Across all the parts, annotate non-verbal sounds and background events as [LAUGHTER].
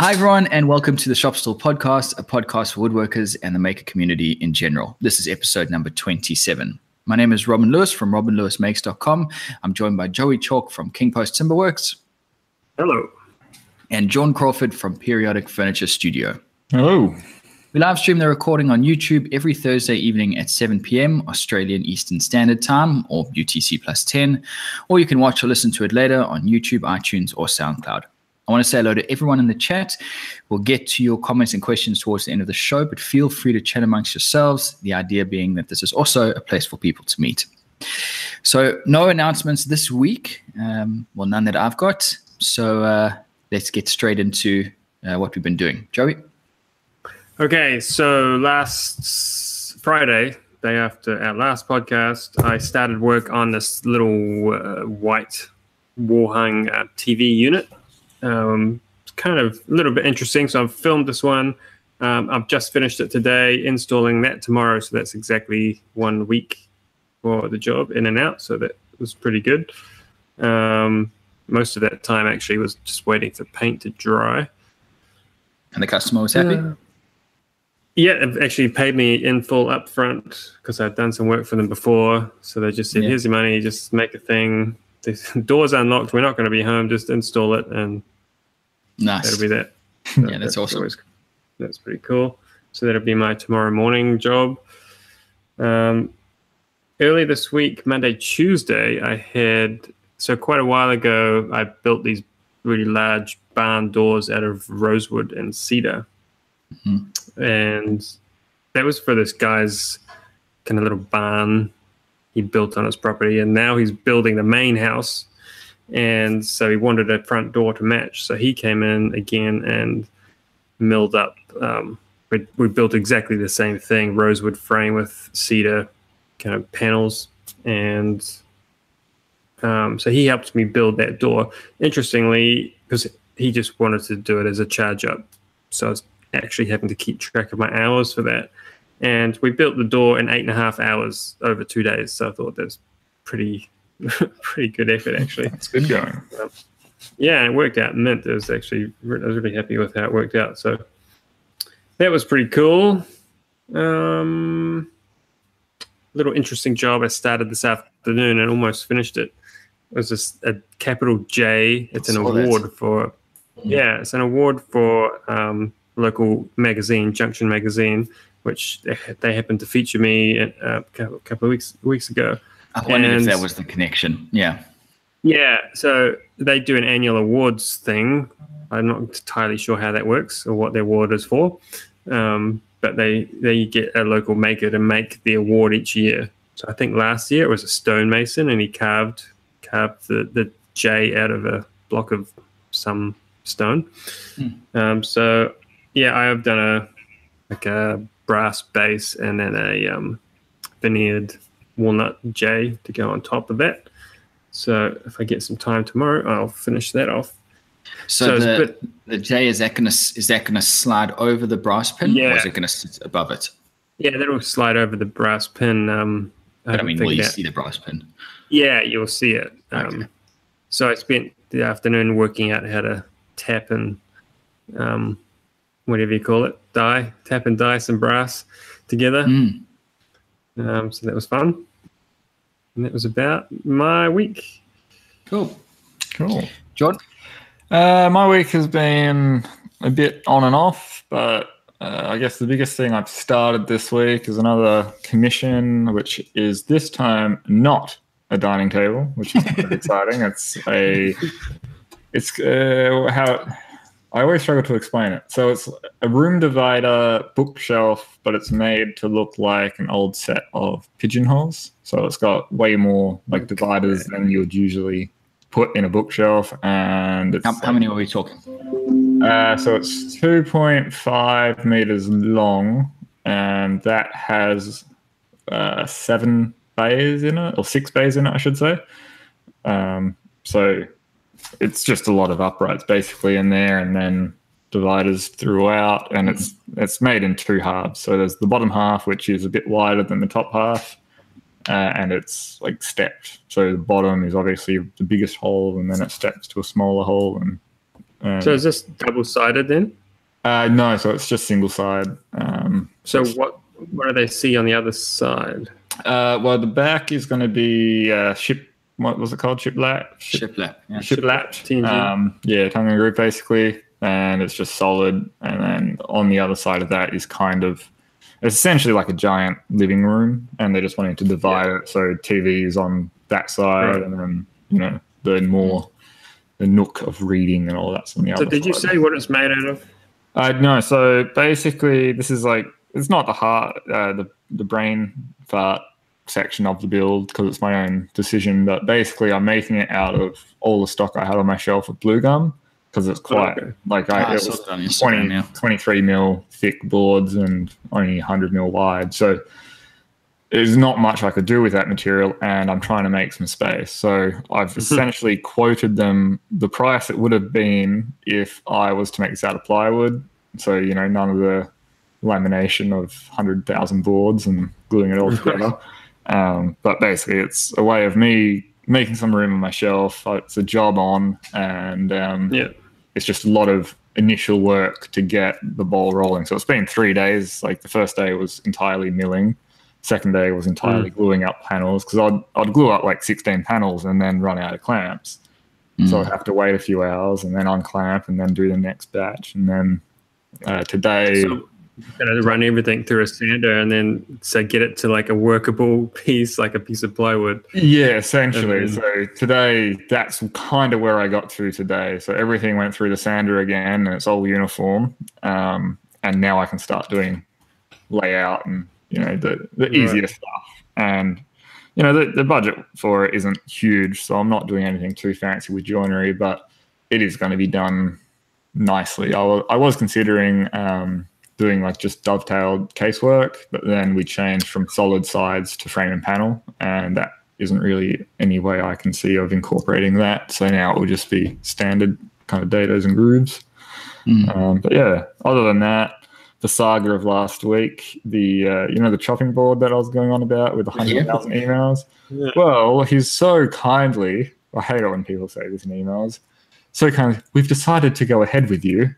Hi, everyone, and welcome to the Shop Stall Podcast, a podcast for woodworkers and the maker community in general. This is episode number 27. My name is Robin Lewis from robinlewismakes.com. I'm joined by Joey Chalk from King Post Timberworks Hello. and John Crawford from Periodic Furniture Studio. Hello. We live stream the recording on YouTube every Thursday evening at 7 p.m. Australian Eastern Standard Time or UTC plus 10, or you can watch or listen to it later on YouTube, iTunes, or SoundCloud. I want to say hello to everyone in the chat. We'll get to your comments and questions towards the end of the show, but feel free to chat amongst yourselves. The idea being that this is also a place for people to meet. So, no announcements this week. Um, well, none that I've got. So, uh, let's get straight into uh, what we've been doing. Joey? Okay, so last Friday, day after our last podcast, I started work on this little uh, white wall hung uh, TV unit. Um, it's kind of a little bit interesting. So I've filmed this one. Um, I've just finished it today, installing that tomorrow. So that's exactly one week for the job in and out. So that was pretty good. Um, most of that time actually was just waiting for paint to dry. And the customer was happy? Uh, yeah, they've actually paid me in full up front because I'd done some work for them before. So they just said, Yeah. here's your money, just make a thing. The [LAUGHS] door's unlocked, we're not going to be home, just install it and nice. that'll be that. [LAUGHS] Yeah, that's awesome. always- that's pretty cool. So that'll be my tomorrow morning job. Um, early this week, Monday, Tuesday, I had so quite a while ago, I built these really large barn doors out of rosewood and cedar, Mhm. and that was for this guy's kind of little barn he built on his property, and now he's building the main house, and so he wanted a front door to match. So he came in again and milled up. Um, we, we built exactly the same thing: rosewood frame with cedar kind of panels, and um, so he helped me build that door. Interestingly, because he just wanted to do it as a charge up, so I was actually having to keep track of my hours for that. And we built the door in eight and a half hours over two days. So I thought that's pretty, [LAUGHS] pretty good effort actually. It's good going. Yeah, it worked out mint. It was actually I was really happy with how it worked out. So that was pretty cool. Um, little interesting job. I started this afternoon and almost finished it. It was just a capital J. It's an Saw that. award for yeah, it's an award for um, local magazine, Junction Magazine, which they, they happened to feature me a uh, couple, couple of weeks weeks ago. I wondered if that was the connection. Yeah. Yeah, so they do an annual awards thing. I'm not entirely sure how that works or what the award is for, um, but they they get a local maker to make the award each year. So I think last year it was a stonemason, and he carved carved the, the J out of a block of some stone. Um, so yeah, I have done a like a brass base and then a um, veneered walnut J to go on top of that. So if I get some time tomorrow, I'll finish that off. So, So the, bit- the J is that gonna is that gonna slide over the brass pin, or Yeah. is it gonna sit above it? Yeah, that'll slide over the brass pin. Um, But I don't mean, will you that- see the brass pin? Yeah, you'll see it. Um, Okay. So I spent the afternoon working out how to tap and um, whatever you call it, die, tap and die some brass together. Mm. Um, so that was fun. And that was about my week. Cool. Cool. John? Uh, my week has been a bit on and off, but uh, I guess the biggest thing I've started this week is another commission, which is this time not a dining table, which is [LAUGHS] exciting. It's a, it's uh, how I always struggle to explain it. So it's a room divider bookshelf, but it's made to look like an old set of pigeonholes. So it's got way more like dividers than you'd usually put in a bookshelf, and it's How, how many are we talking? uh, so it's 2.5 meters long, and that has uh, seven bays in it, or six bays in it, I should say. Um, so it's just a lot of uprights basically in there, and then dividers throughout, and it's it's made in two halves. So there's the bottom half, which is a bit wider than the top half, uh, and it's like stepped. So the bottom is obviously the biggest hole, and then it steps to a smaller hole, and And, So is this double sided then? uh, no, so it's just single side. Um, So what what do they see on the other side? uh, well, the back is going to be uh, ship. What was it called? Ship lap. Shiplap. Yeah. Ship lap. Um, yeah, tongue and groove basically, and it's just solid. And then on the other side of that is kind of it's essentially like a giant living room, and they're just wanting to divide it so TV is on that side, Right. and then you know the more the nook of reading and all that's on the So other. did you say what it's made out of? Uh, no, so basically, this is like it's not the heart, uh, the the brain fart section of the build because it's my own decision. But basically, I'm making it out of all the stock I had on my shelf of blue gum because it's quite okay. like I Ah, it was that on your 20, Instagram, yeah. 23 mil thick boards and only 100 mil wide. So there's not much I could do with that material, and I'm trying to make some space. So I've essentially quoted them the price it would have been if I was to make this out of plywood. So you know, none of the lamination of 100,000 boards and gluing it all [LAUGHS] together. Um, but basically, it's a way of me making some room on my shelf. It's a job on, and um, Yeah. it's just a lot of initial work to get the ball rolling. So it's been three days. Like the first day was entirely milling. Second day was entirely gluing up panels because I'd, I'd glue up like 16 panels and then run out of clamps. So I'd have to wait a few hours and then unclamp and then do the next batch. And then uh, today, So gonna run everything through a sander and then so get it to like a workable [LAUGHS] piece, like a piece of plywood. Yeah, essentially. And so today, that's kind of where I got to today. So everything went through the sander again, and it's all uniform. Um, and now I can start doing layout and you know the the Right. easier stuff. And you know the the budget for it isn't huge, so I'm not doing anything too fancy with joinery, but it is going to be done nicely. I was I was considering. Um, doing like just dovetailed casework, but then we changed from solid sides to frame and panel, and that isn't really any way I can see of incorporating that. So now it will just be standard kind of dados and grooves. Mm. Um, but yeah, other than that, the saga of last week, the uh, you know the chopping board that I was going on about with the hundred thousand emails. Yeah. Well, he's so kindly. I hate it when people say this in emails. So kind of, we've decided to go ahead with you.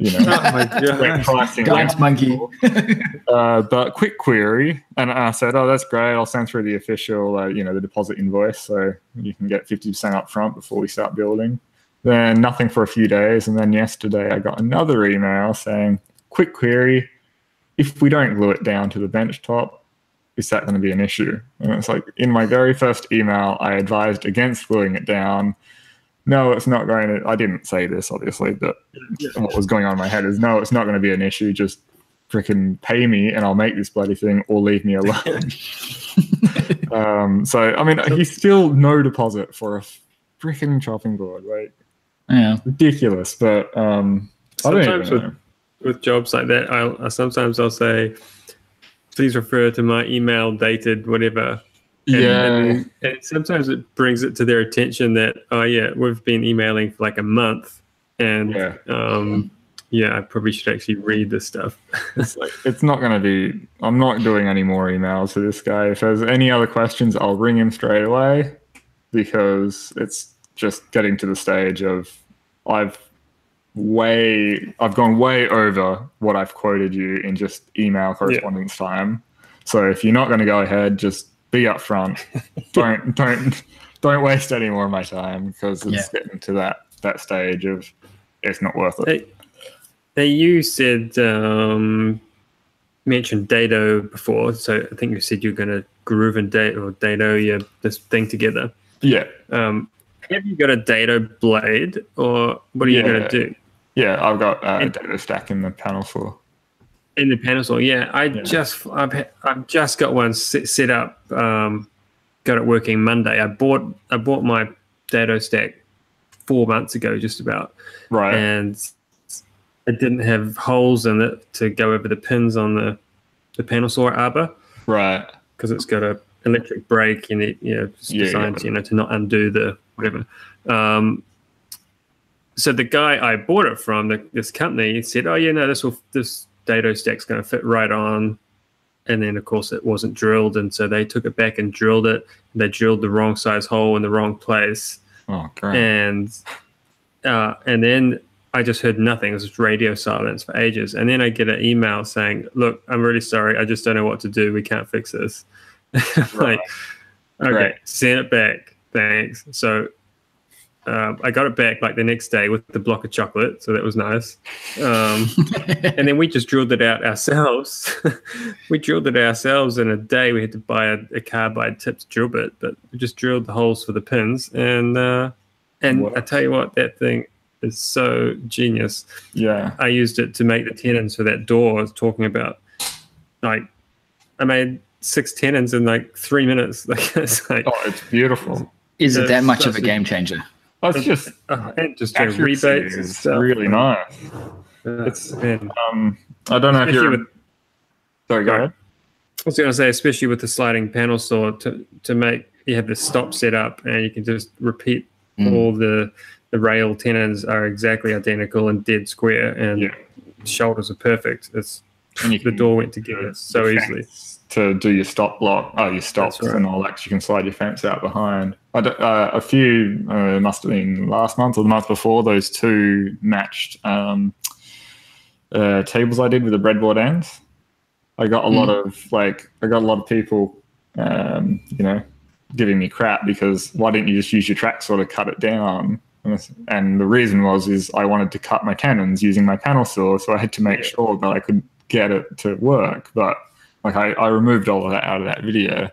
You know, Oh my god. pricing Dance monkey. [LAUGHS] uh, but quick query, and I said, "Oh, that's great. I'll send through the official, uh, you know, the deposit invoice, so you can get fifty percent up front before we start building." Then nothing for a few days, and then yesterday I got another email saying, "Quick query: If we don't glue it down to the bench top, is that going to be an issue?" And it's like in my very first email, I advised against gluing it down. No, it's not going to. I didn't say this, obviously, but what was going on in my head is no, it's not going to be an issue. Just freaking pay me and I'll make this bloody thing or leave me alone. [LAUGHS] um, so, I mean, he's still no deposit for a freaking chopping board. Like, Yeah. ridiculous. But um, I don't Sometimes even with, with jobs like that, I'll I sometimes I'll say, please refer to my email dated whatever. And, Yeah. and, and sometimes it brings it to their attention that oh yeah, we've been emailing for like a month, and Yeah. um, yeah, I probably should actually read this stuff. [LAUGHS] it's like it's not going to be. I'm not doing any more emails to this guy. If there's any other questions, I'll ring him straight away because it's just getting to the stage of I've way I've gone way over what I've quoted you in just email correspondence time. So if you're not going to go ahead, just be upfront. [LAUGHS] don't don't don't waste any more of my time because it's Yeah. getting to that that stage of it's not worth it. Hey, hey, you said um, mentioned Dado before, so I think you said you're going to groove and date or Dado yeah this thing together. Yeah. Um, have you got a Dado blade, or what are you going to do Yeah, I've got uh, a And- dado stack in the panel for. In the panel? Yeah, I Yeah. just I've I've just got one set, set up. Um, got it working Monday. I bought I bought my Dado stack four months ago, just about. Right. and it didn't have holes in it to go over the pins on the the panel saw arbor right. because it's got a electric brake and it you know it's Yeah, designed yeah. you know to not undo the whatever. Um, so the guy I bought it from, the, this company, said, "Oh yeah, no, this will this Dado stack's going to fit right on." And then of course it wasn't drilled, and so they took it back and drilled it. They drilled the wrong size hole in the wrong place Oh, great. and uh, and then I just heard nothing. It was just radio silence for ages. And then I get an email saying, Look, I'm really sorry. I just don't know what to do. We can't fix this. [LAUGHS] like, okay, Right. send it back. Thanks. So um, I got it back like the next day with the block of chocolate. So that was nice. Um, [LAUGHS] and then we just drilled it out ourselves. [LAUGHS] we drilled it ourselves in a day. We had to buy a, a carbide tipped drill bit, but we just drilled the holes for the pins. And uh, and I tell you what, that thing is so genius. Yeah. I used it to make the tenons for that door I was talking about. Like, I made six tenons in like three minutes. [LAUGHS] Like, it's like, Oh, it's beautiful. Is it that much of a game changer? It's just [LAUGHS] uh, and just doing accuracy rebates and stuff. really nice. Uh, It's- man. Um, I don't know if you're. with- Sorry, go ahead. I was going to say, especially with the sliding panel saw, to to make you have the stop set up, and you can just repeat Mm. all the the rail tenons are exactly identical and dead square, and Yeah. shoulders are perfect. It's And you the door went together so the easily. To do your stop block, oh, your stops right. and all that, 'cause you can slide your fence out behind. I uh, a few, uh, must have been last month or the month before, those two matched um, uh, tables I did with the breadboard ends. I got a lot of like, I got a lot of people, um, you know, giving me crap because why didn't you just use your track saw to cut it down? And the reason was is I wanted to cut my tenons using my panel saw, so I had to make Yeah. sure that I could get it to work. But like I, I removed all of that out of that video.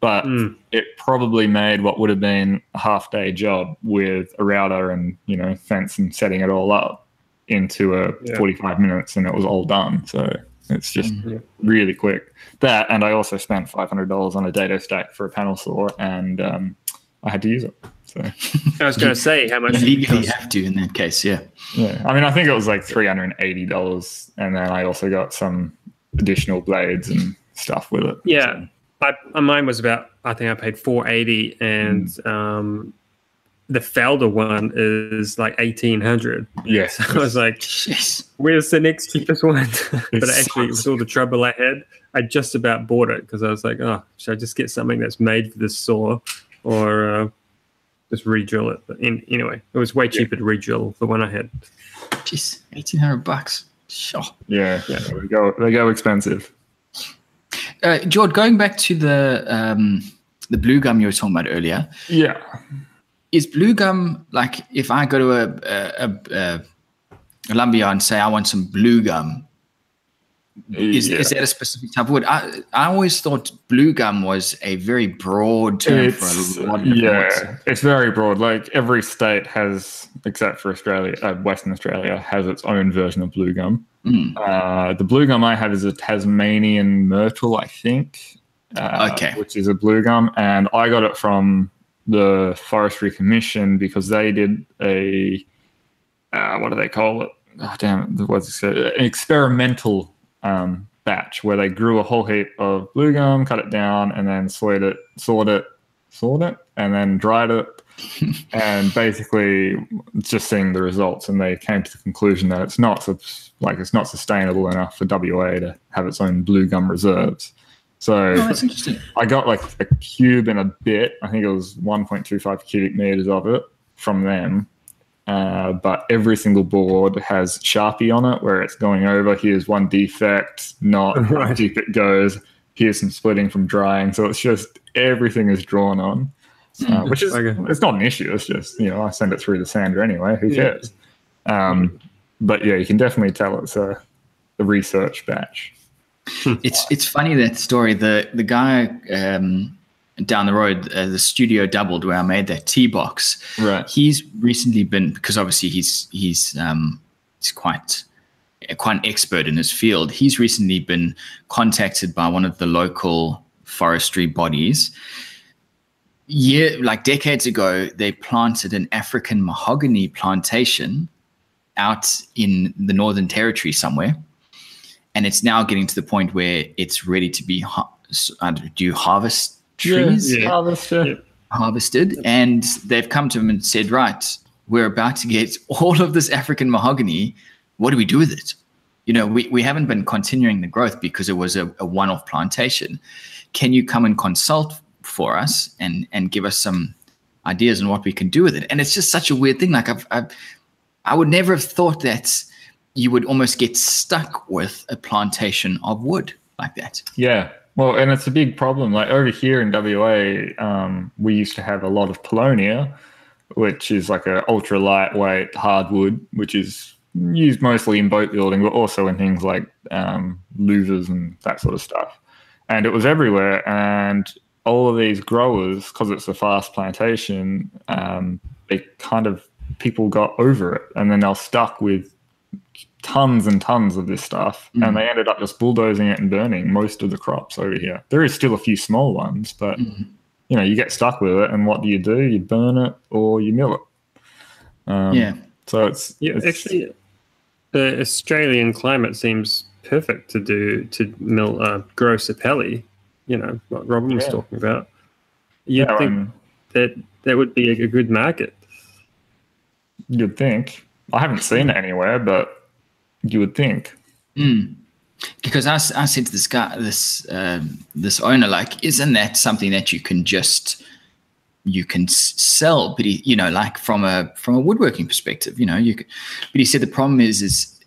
But Mm. it probably made what would have been a half day job with a router and you know fence and setting it all up into a Yeah. 45 minutes and it was all done so it's just Yeah. really quick that and i also spent $500 on a dado stack for a panel saw and um, i had to use it so I was going to say how much You legally costs. have to in that case, yeah. yeah i mean i think it was like $380 and then i also got some additional blades and stuff with it Yeah. I, uh, mine was about I think I paid four eighty, and Mm. um, the Felder one is like eighteen hundred. yes [LAUGHS] I was like, Jeez. "Where's the next cheapest one?" [LAUGHS] but It actually, sucks. with all the trouble I had, I just about bought it because I was like, "Oh, should I just get something that's made for this saw, or uh, just re-drill it?" But in, anyway, it was way cheaper to re-drill the one I had. Jeez. 1800 bucks. Sure. yeah, yeah they go they go expensive Uh, George, going back to the um, the blue gum you were talking about earlier, yeah is blue gum like if I go to a a, a, a, lumberyard and say I want some blue gum, is, Yeah. is that a specific type of wood? I I always thought blue gum was a very broad term It's, for a lot of woods. yeah, it's very broad. Like every state has, except for Australia, uh, Western Australia, has its own version of blue gum. Mm. Uh, the blue gum I have is a Tasmanian myrtle, I think. Uh, Okay. Which is a blue gum, and I got it from the Forestry Commission because they did a uh, what do they call it? Oh, damn it! What's it say? An experimental um, batch where they grew a whole heap of blue gum, cut it down, and then sawed it, sawed it, sawed it, and then dried it, [LAUGHS] and basically just seeing the results. And they came to the conclusion that it's not like it's not sustainable enough for WA to have its own blue gum reserves. So Oh, that's interesting. I got like a cube and a bit. I think it was 1.25 cubic meters of it from them. Uh, but every single board has Sharpie on it where it's going over. Here's one defect, not [LAUGHS] how deep it goes. Here's some splitting from drying. So it's just everything is drawn on, uh, which is Okay. it's not an issue. It's just you know I send it through the sander anyway. Who Yeah. cares? Um, but yeah, you can definitely tell it's a, a research batch. It's it's funny that story. The the guy um, down the road, uh, the studio doubled where I made that tea box. Right. He's recently been because obviously he's he's um, he's quite quite an expert in his field. He's recently been contacted by one of the local forestry bodies. Yeah, like decades ago, they planted an African mahogany plantation out in the Northern Territory somewhere. And it's now getting to the point where it's ready to be ha- uh, do you harvest trees? Yeah. Harvester. Yeah. harvested. And they've come to him and said right we're about to get [LAUGHS] all of this african mahogany. What do we do with it? You know we, we haven't been continuing the growth because it was a, a one-off plantation. Can you come and consult for us and and give us some ideas on what we can do with it and it's just such a weird thing like i've, I've I would never have thought that you would almost get stuck with a plantation of wood like that. Yeah. Well, and it's a big problem. Like over here in WA, um, we used to have a lot of Paulownia, which is like a ultra lightweight hardwood, which is used mostly in boat building, but also in things like um, louvers and that sort of stuff. And it was everywhere. And all of these growers, because it's a fast plantation, um, they kind of people got over it, and then they're stuck with tons and tons of this stuff, Mm. and they ended up just bulldozing it and burning most of the crops over here. There is still a few small ones, but Mm. you know you get stuck with it, and what do you do? You burn it or you mill it. Um, yeah. So it's Yeah, it's- actually, the Australian climate seems perfect to do to mill uh, grow sapele. You know what Robin was Yeah. talking about. You'd yeah, think um, that that would be a, a good market. you'd think. I haven't seen it anywhere, but you would think. Mm. Because I said to this guy, this um, this owner, like, isn't that something that you can just you can sell? But he, you know, like from a from a woodworking perspective, you know, you. Could, but he said the problem is, is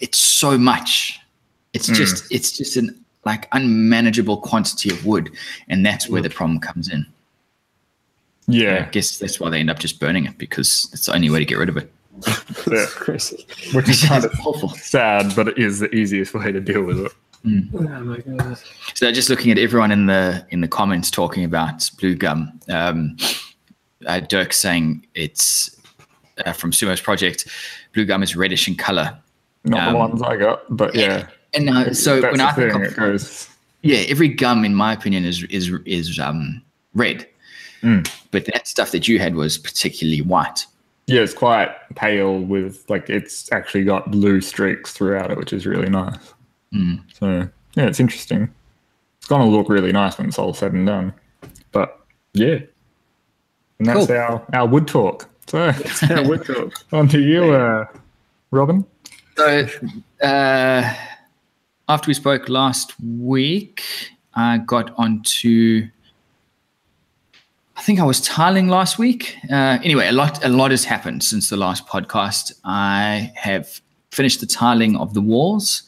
it's so much. It's Mm. just it's just an like unmanageable quantity of wood, and that's where the problem comes in. Yeah. I guess that's why they end up just burning it because it's the only way to get rid of it. [LAUGHS] Yeah. crazy. which is kind of [LAUGHS] awful. sad, but it is the easiest way to deal with it. Oh my god. So just looking at everyone in the in the comments talking about blue gum, um, uh, Dirk saying it's uh, from Sumo's project. Blue gum is reddish in color, Not Um, the ones I got, but yeah. And uh, so That's when I think of it goes. yeah, every gum in my opinion is is is um, red, Mm. but that stuff that you had was particularly white. Yeah, it's quite pale with like it's actually got blue streaks throughout it, which is really nice. Mm. So yeah, it's interesting. It's gonna look really nice when it's all said and done. But yeah. And that's Cool. our, our wood talk. So [LAUGHS] [LAUGHS] Yeah, wood talk. on to you, uh, Robin. So uh, after we spoke last week, I got onto. I think I was tiling last week. Uh, anyway, a lot a lot has happened since the last podcast. I have finished the tiling of the walls.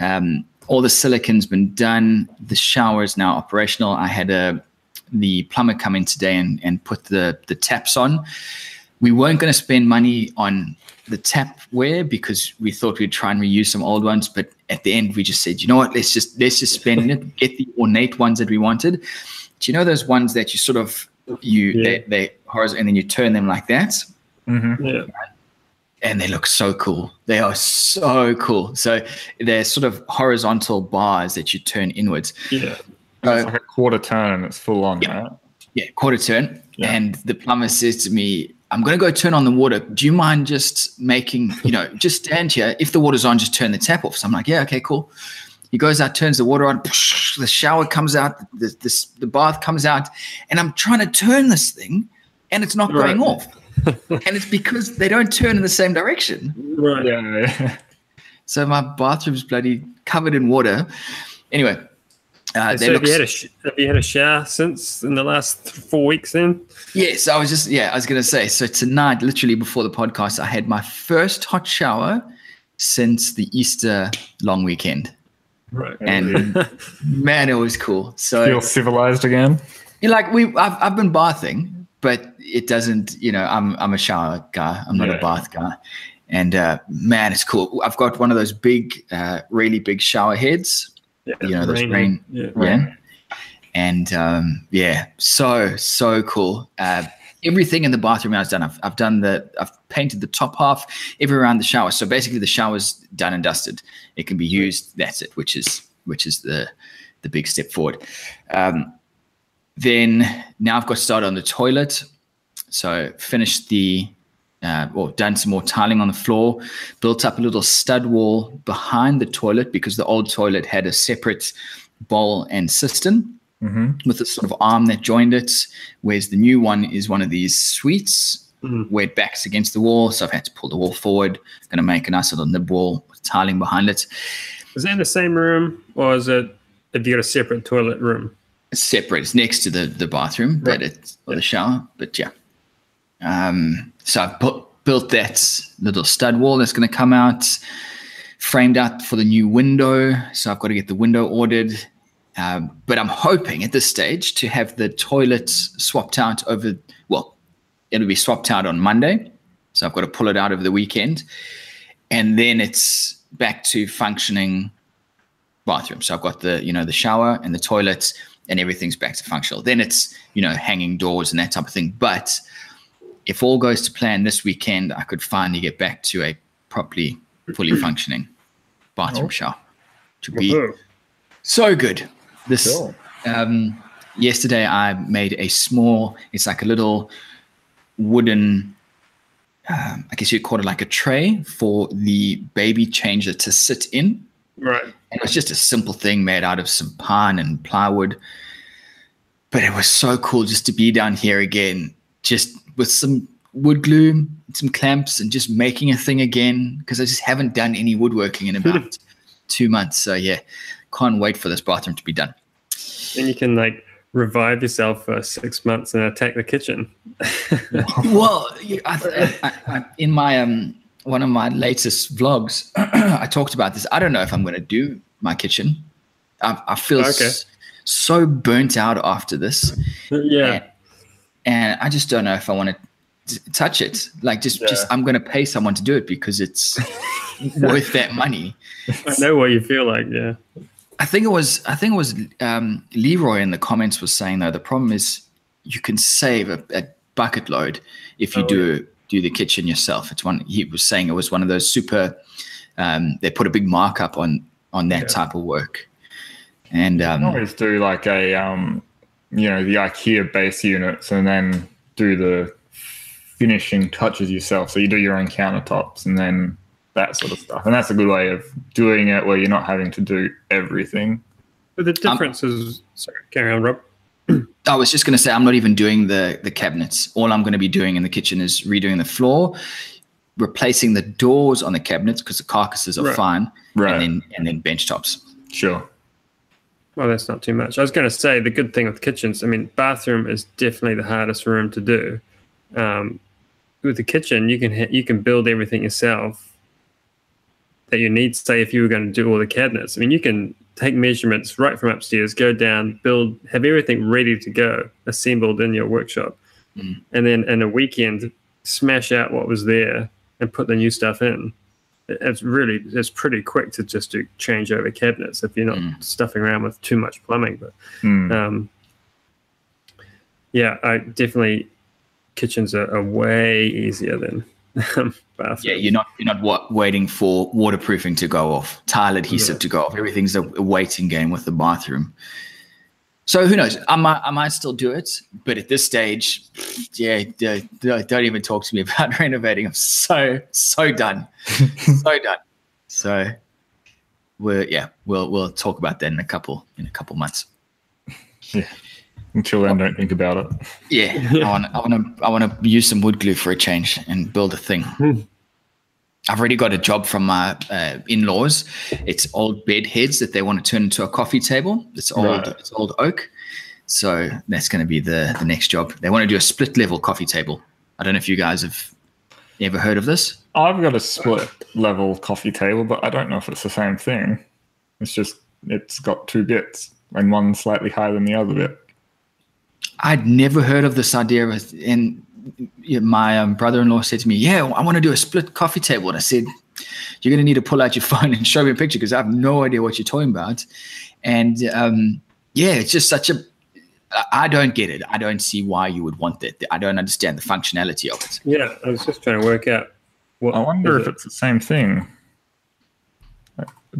Um, all the silicon's been done. The shower is now operational. I had a the plumber come in today and, and put the the taps on. We weren't going to spend money on the tapware because we thought we'd try and reuse some old ones, but at the end we just said, you know what, let's just let's just spend it, get the ornate ones that we wanted. Do you know those ones that you sort of you Yeah. they, they and then you turn them like that? Mm-hmm. Yeah. and they look so cool. They are so cool. So they're sort of horizontal bars that you turn inwards. Yeah. So, It's like a quarter turn it's full on, Yeah. right? yeah, quarter turn. Yeah. And the plumber says to me, I'm going to go turn on the water. Do you mind just making, you know, just stand here. If the water's on, just turn the tap off. So I'm like, yeah, okay, cool. He goes out, turns the water on, [LAUGHS] the shower comes out, the, this, the bath comes out, and I'm trying to turn this thing and it's not going Right. off. and it's because they don't turn in the same direction. Right. Yeah, yeah. So my bathroom's bloody covered in water. Anyway, uh, so they have look. you, had a sh- have you had a shower since in the last four weeks then? yes, I was just yeah, I was gonna say. So tonight, literally before the podcast, I had my first hot shower since the Easter long weekend, Right. and [LAUGHS] man, it was cool. So Feel civilized again. Yeah, like we, I've, I've been bathing, but it doesn't. You know, I'm I'm a shower guy. I'm not Yeah. a bath guy. And uh, man, it's cool. I've got one of those big, uh, really big shower heads. Yeah, you know, those rain- Yeah. Yeah. And um, yeah, so so cool. Uh, everything in the bathroom I was done. I've, I've done the. I've painted the top half, every around the shower. So basically, the shower's done and dusted. It can be used. That's it. Which is which is the the big step forward. Um, then now I've got started on the toilet. So finished the. Uh, well, done some more tiling on the floor, built up a little stud wall behind the toilet because the old toilet had a separate bowl and cistern Mm-hmm. with a sort of arm that joined it, whereas the new one is one of these suites Mhm. where it backs against the wall. So I've had to pull the wall forward. Going to make a nice little nib wall with tiling behind it. Is that in the same room or is it have you got a separate toilet room? It's separate. It's next to the, the bathroom, but it's or the shower. But yeah. Um, so I've put, built that little stud wall that's going to come out, framed out for the new window. So I've got to get the window ordered. Um, but I'm hoping at this stage to have the toilets swapped out over, well, it'll be swapped out on Monday. So I've got to pull it out over the weekend. And then it's back to functioning bathroom. So I've got the, you know, the shower and the toilets and everything's back to functional. Then it's, you know, hanging doors and that type of thing. But if all goes to plan this weekend, I could finally get back to a properly, fully [CLEARS THROAT] functioning bathroom Oh. shower. To be so good. This Cool. um, yesterday I made a small. It's like a little wooden. Um, I guess you'd call it like a tray for the baby changer to sit in. Right. And it was just a simple thing made out of some pine and plywood. But it was so cool just to be down here again, just with some wood glue, some clamps, and just making a thing again. Because I just haven't done any woodworking in about two months. So yeah, can't wait for this bathroom to be done. And you can like revive yourself for six months and attack the kitchen. [LAUGHS] well, I, I, I, in my um one of my latest vlogs, [CLEARS THROAT] I talked about this. I don't know if I'm going to do my kitchen. I, I feel Okay. so burnt out after this, yeah. And, I just don't know if I want to touch it. Like, just, just I'm going to pay someone to do it because it's [LAUGHS] worth that money. I know what you feel like. Yeah. I think it was I think it was um, Leroy in the comments was saying though the problem is you can save a, a bucket load if you Oh, do do the kitchen yourself. It's one he was saying it was one of those super. Um, they put a big markup on on that Yeah. type of work, and You um, can always do like a, um, you know, the IKEA base units and then do the finishing touches yourself. So you do your own countertops and then that sort of stuff. And that's a good way of doing it where you're not having to do everything. But the difference is, sorry, carry on, Rob. I was just going to say I'm not even doing the the cabinets. All I'm going to be doing in the kitchen is redoing the floor, replacing the doors on the cabinets because the carcasses are Right. fine, Right. and then and then bench tops. Sure. Well, that's not too much. I was going to say the good thing with kitchens, I mean, bathroom is definitely the hardest room to do. Um, with the kitchen, you can ha- you can build everything yourself that you need. Say, if you were going to do all the cabinets, I mean, you can take measurements right from upstairs, go down, build, have everything ready to go, assembled in your workshop, Mm. and then in a weekend, smash out what was there and put the new stuff in. It- It's really it's pretty quick to just do change over cabinets if you're not Mm. stuffing around with too much plumbing. But Hmm. um, yeah, I definitely kitchens are, are way easier than [LAUGHS] um, bathrooms. Yeah, you're not you're not wa- waiting for waterproofing to go off, tile adhesive Yeah. to go off. Everything's a, a waiting game with the bathroom. So who knows? I might I might still do it, but at this stage, yeah, don't even talk to me [LAUGHS] about renovating. I'm so so done, [LAUGHS] so done. So we're yeah, we'll we'll talk about that in a couple in a couple months. Yeah. Until then, don't think about it. Yeah, I want I want to I want to use some wood glue for a change and build a thing. Hmm. I've already got a job from my uh, in-laws. It's old bed heads that they want to turn into a coffee table. It's old Right. it's old oak, so that's going to be the the next job. They want to do a split level coffee table. I don't know if you guys have ever heard of this. I've got a split level coffee table, but I don't know if it's the same thing. It's just, it's got two bits and one slightly higher than the other bit. I'd never heard of this idea, and my um, brother-in-law said to me, "Yeah, I want to do a split coffee table." And I said, "You're going to need to pull out your [LAUGHS] phone and show me a picture because I have no idea what you're talking about." And um, yeah, it's just such a I don't get it. I don't see why you would want that. I don't understand the functionality of it. Yeah, I was just trying to work out. What I wonder if it? it's the same thing.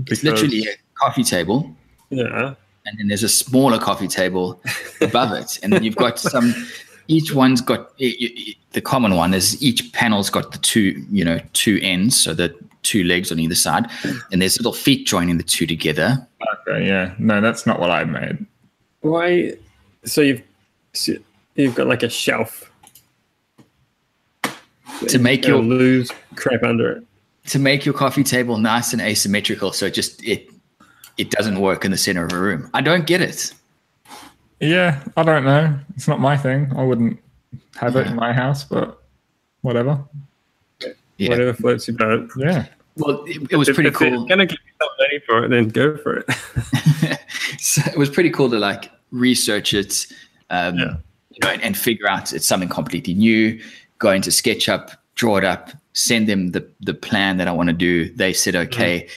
It's literally a coffee table, yeah. and then there's a smaller coffee table above it, and then you've got some. Each one's got the common one is each panel's got the two, you know, two ends, so the two legs on either side, and there's little feet joining the two together. Okay, yeah. No, that's not what I made. Why? So you've so you've got like a shelf To make your lose crap under it. to make your coffee table nice and asymmetrical, so it just it it doesn't work in the center of a room. I don't get it. Yeah, I don't know. It's not my thing. I wouldn't have it in my house, but whatever. Yeah. Whatever floats your boat. Yeah. Well, it, it was If- pretty if cool. It's gonna give you some money for it, then go for it. [LAUGHS] so it was pretty cool to like research it, um, Yeah. you know, and, and figure out it's something completely new. Go into SketchUp, draw it up, send them the the plan that I want to do. They said okay.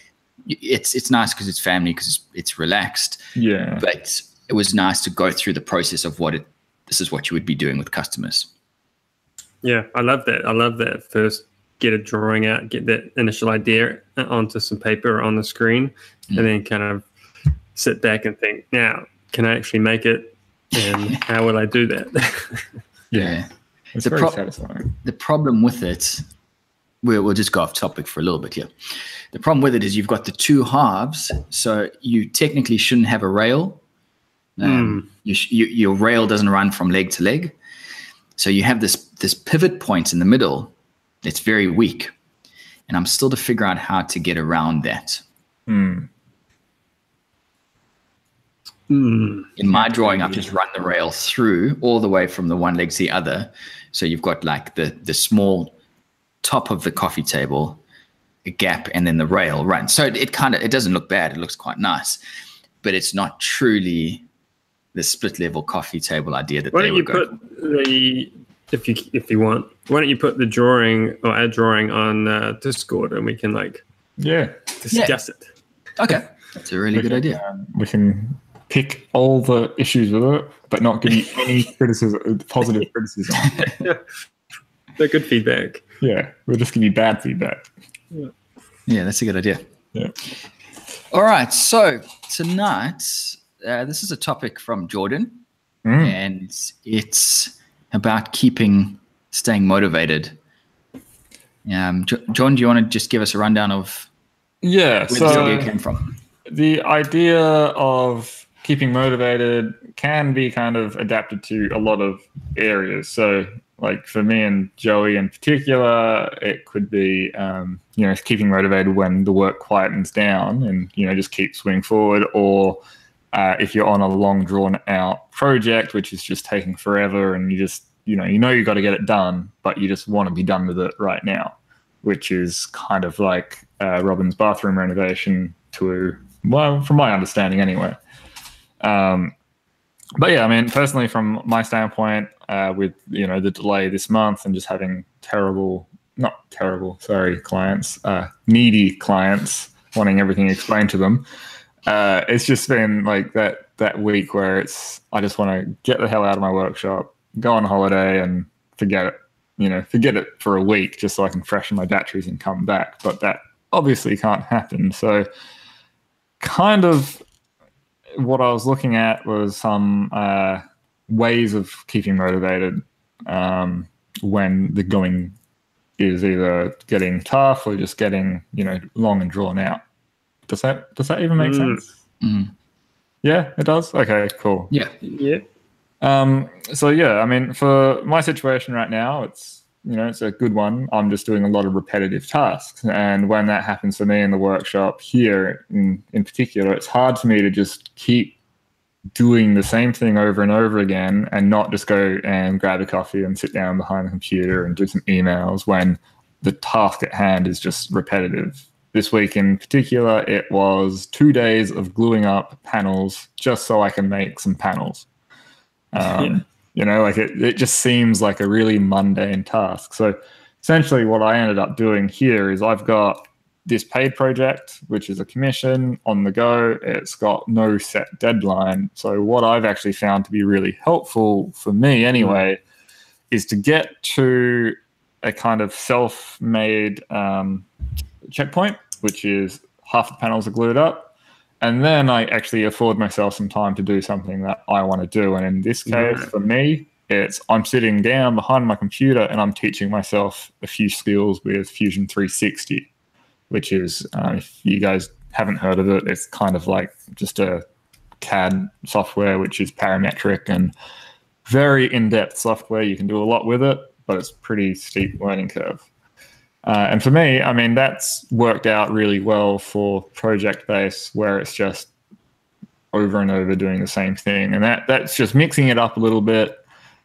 It's it's nice because it's family because it's, it's relaxed, Yeah. but it was nice to go through the process of what it. This is what you would be doing with customers. Yeah, I love that. I love that. First, get a drawing out, get that initial idea onto some paper or on the screen, Mm. and then kind of sit back and think, now, can I actually make it? And [LAUGHS] how will I do that? [LAUGHS] Yeah. It's The very pro- satisfying. the problem with it, we'll, we'll just go off topic for a little bit here. The problem with it is you've got the two halves, so you technically shouldn't have a rail. Um, you sh- you, your rail doesn't run from leg to leg, so you have this this pivot point in the middle. It's very weak, and I'm still to figure out how to get around that. Hmm. In my drawing, I've just run the rail through all the way from the one leg to the other. So you've got like the the small top of the coffee table, a gap, and then the rail runs. So it, it kind of it doesn't look bad. It looks quite nice, but it's not truly the split level coffee table idea that Why they don't were you going. put the if you if you want? Why don't you put the drawing or a drawing on uh, Discord and we can like Yeah. discuss it. Okay, that's a really good idea. Um, we can pick all the issues with it, but not give you any [LAUGHS] criticism, positive criticism. [LAUGHS] They're good feedback. Yeah. We'll just give you bad feedback. Yeah, that's a good idea. Yeah. All right, so tonight uh, this is a topic from Jordan. Mm. and it's about keeping staying motivated. Um, Jo- John, do you want to just give us a rundown of Yeah. where this idea came from? the idea of keeping motivated can be kind of adapted to a lot of areas. So, like for me and Joey in particular, it could be um, you know keeping motivated when the work quietens down and you know just keep swinging forward, or uh, if you're on a long drawn out project which is just taking forever and you just you know you know you got to get it done, but you just want to be done with it right now, which is kind of like uh, Robin's bathroom renovation to well, from my understanding anyway. Um, but yeah, I mean, personally, from my standpoint, uh, with you know the delay this month and just having terrible, not terrible, sorry, clients, uh, needy clients wanting everything explained to them, uh, it's just been like that that week where it's I just want to get the hell out of my workshop, go on holiday, and forget it. You know, forget it for a week just so I can freshen my batteries and come back. But that obviously can't happen. So kind of what I was looking at was some uh, ways of keeping motivated um, when the going is either getting tough or just getting you know long and drawn out. Does that does that even make Mm. sense? Mm. Yeah, it does. Okay, cool. Yeah, Yeah. Um, so yeah, I mean, for my situation right now, it's you know it's a good one. I'm just doing a lot of repetitive tasks, and when that happens for me in the workshop here, in in particular, it's hard for me to just keep doing the same thing over and over again, and not just go and grab a coffee and sit down behind the computer and do some emails when the task at hand is just repetitive. This week in particular, it was two days of gluing up panels just so I can make some panels. Um, Yeah. You know, like it, it just seems like a really mundane task. So essentially, what I ended up doing here is I've got this paid project, which is a commission on the go. It's got no set deadline. So, what I've actually found to be really helpful for me anyway is to get to a kind of self made um, checkpoint, which is half the panels are glued up. And then I actually afford myself some time to do something that I want to do. And in this case, Right. for me, it's I'm sitting down behind my computer and I'm teaching myself a few skills with Fusion 360, which is, uh, if you guys haven't heard of it, it's kind of like just a CAD software, which is parametric and very in depth software. You can do a lot with it, but it's pretty steep learning curve. Uh, and for me, I mean, that's worked out really well for project base where it's just over and over doing the same thing. And that that's just mixing it up a little bit.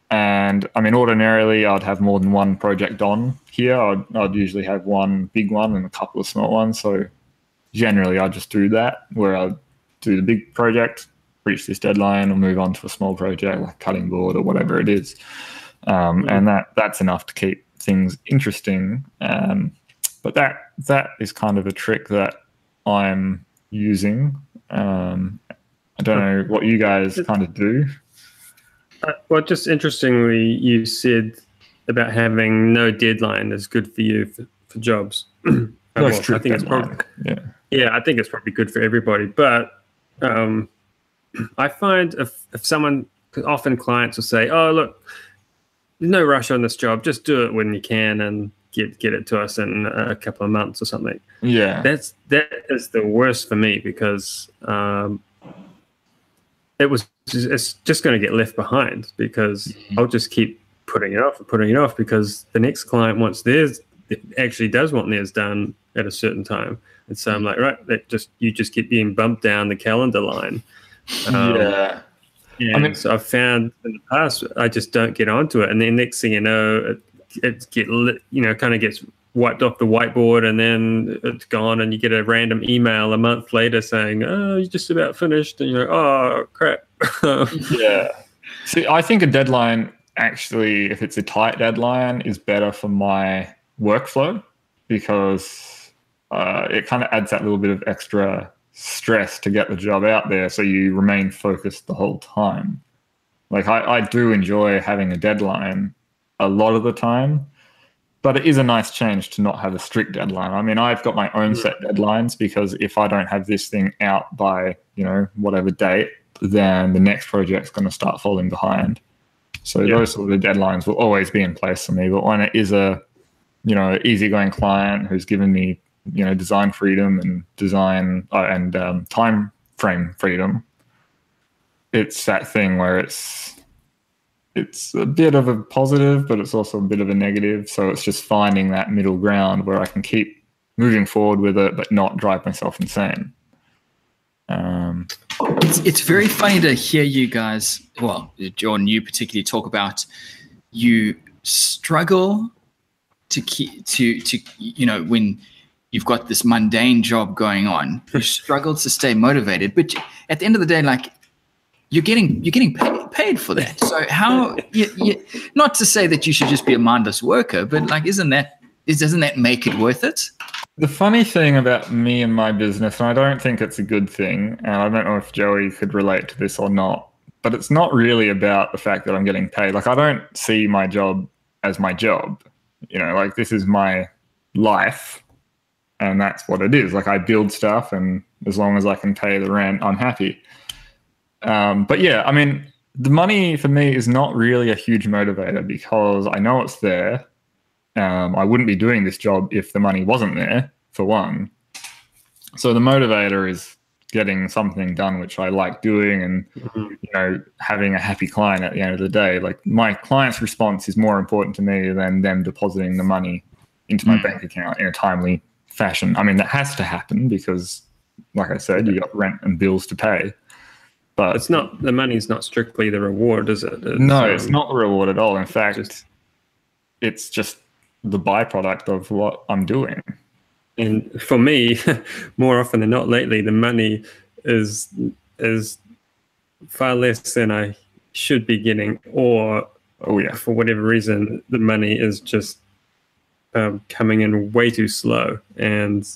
And I mean, ordinarily, I'd have more than one project on here. I'd, I'd usually have one big one and a couple of small ones. So generally, I just do that where I do the big project, reach this deadline, or move on to a small project like cutting board or whatever it is. Um, Mm. And that that's enough to keep things interesting. Um, but that that is kind of a trick that I'm using. Um, I don't know what you guys kind of do. Uh, well, just interestingly, you said about having no deadline is good for you for, for jobs. No [CLEARS THROAT] Well, I strict think it's probably Yeah. yeah, I think it's probably good for everybody. But um, [CLEARS THROAT] I find if if someone often clients will say, "Oh, look, no rush on this job. Just do it when you can and get get it to us in a couple of months or something." Yeah. That's that is the worst for me because um, it was it's just going to get left behind because Mhm. I'll just keep putting it off and putting it off because the next client wants theirs actually does want theirs done at a certain time, and so I'm like, right, that just you just keep being bumped down the calendar line. Um, yeah. And I mean- so I've found in the past I just don't get onto it, and then next thing you know, it, it get lit, you know kind of gets wiped off the whiteboard, and then it's gone, and you get a random email a month later saying, "Oh, you're just about finished," and you're like, "Oh crap." [LAUGHS] Yeah. See, I think a deadline actually, if it's a tight deadline, is better for my workflow because uh, it kind of adds that little bit of extra stress to get the job out there so you remain focused the whole time. Like, I, I do enjoy having a deadline a lot of the time, but it is a nice change to not have a strict deadline. I mean, I've got my own mm. set deadlines because if I don't have this thing out by, you know, whatever date, then the next project's going to start falling behind. So Yeah. those sort of deadlines will always be in place for me. But when it is a, you know, easygoing client who's given me, you know, design freedom and design uh, and um, time frame freedom, it's that thing where it's it's a bit of a positive, but it's also a bit of a negative. So it's just finding that middle ground where I can keep moving forward with it, but not drive myself insane. Um, It's, it's very funny to hear you guys, well, John, you particularly talk about you struggle to keep to to you know when you've got this mundane job going on, [LAUGHS] you struggle to stay motivated. But at the end of the day, like you're getting you're getting paid, paid for that. So how you, you, not to say that you should just be a mindless worker, but like isn't that is doesn't that make it worth it? The funny thing about me and my business, and I don't think it's a good thing, and I don't know if Joey could relate to this or not, but it's not really about the fact that I'm getting paid. Like, I don't see my job as my job. You know, like, this is my life, and that's what it is. Like, I build stuff, and as long as I can pay the rent, I'm happy. Um, but yeah, I mean, the money for me is not really a huge motivator because I know it's there. Um, I wouldn't be doing this job if the money wasn't there, for one. So the motivator is getting something done which I like doing and Mhm. you know having a happy client at the end of the day. Like my client's response is more important to me than them depositing the money into my Mm. bank account in a timely fashion. I mean that has to happen because like I said, you got rent and bills to pay. But it's not the money's not strictly the reward, is it? It's, no, it's um, not the reward at all. In fact, just- it's just the byproduct of what I'm doing. and for me [LAUGHS] more often than not lately the money is is far less than i should be getting or Oh yeah. for whatever reason the money is just um, coming in way too slow. And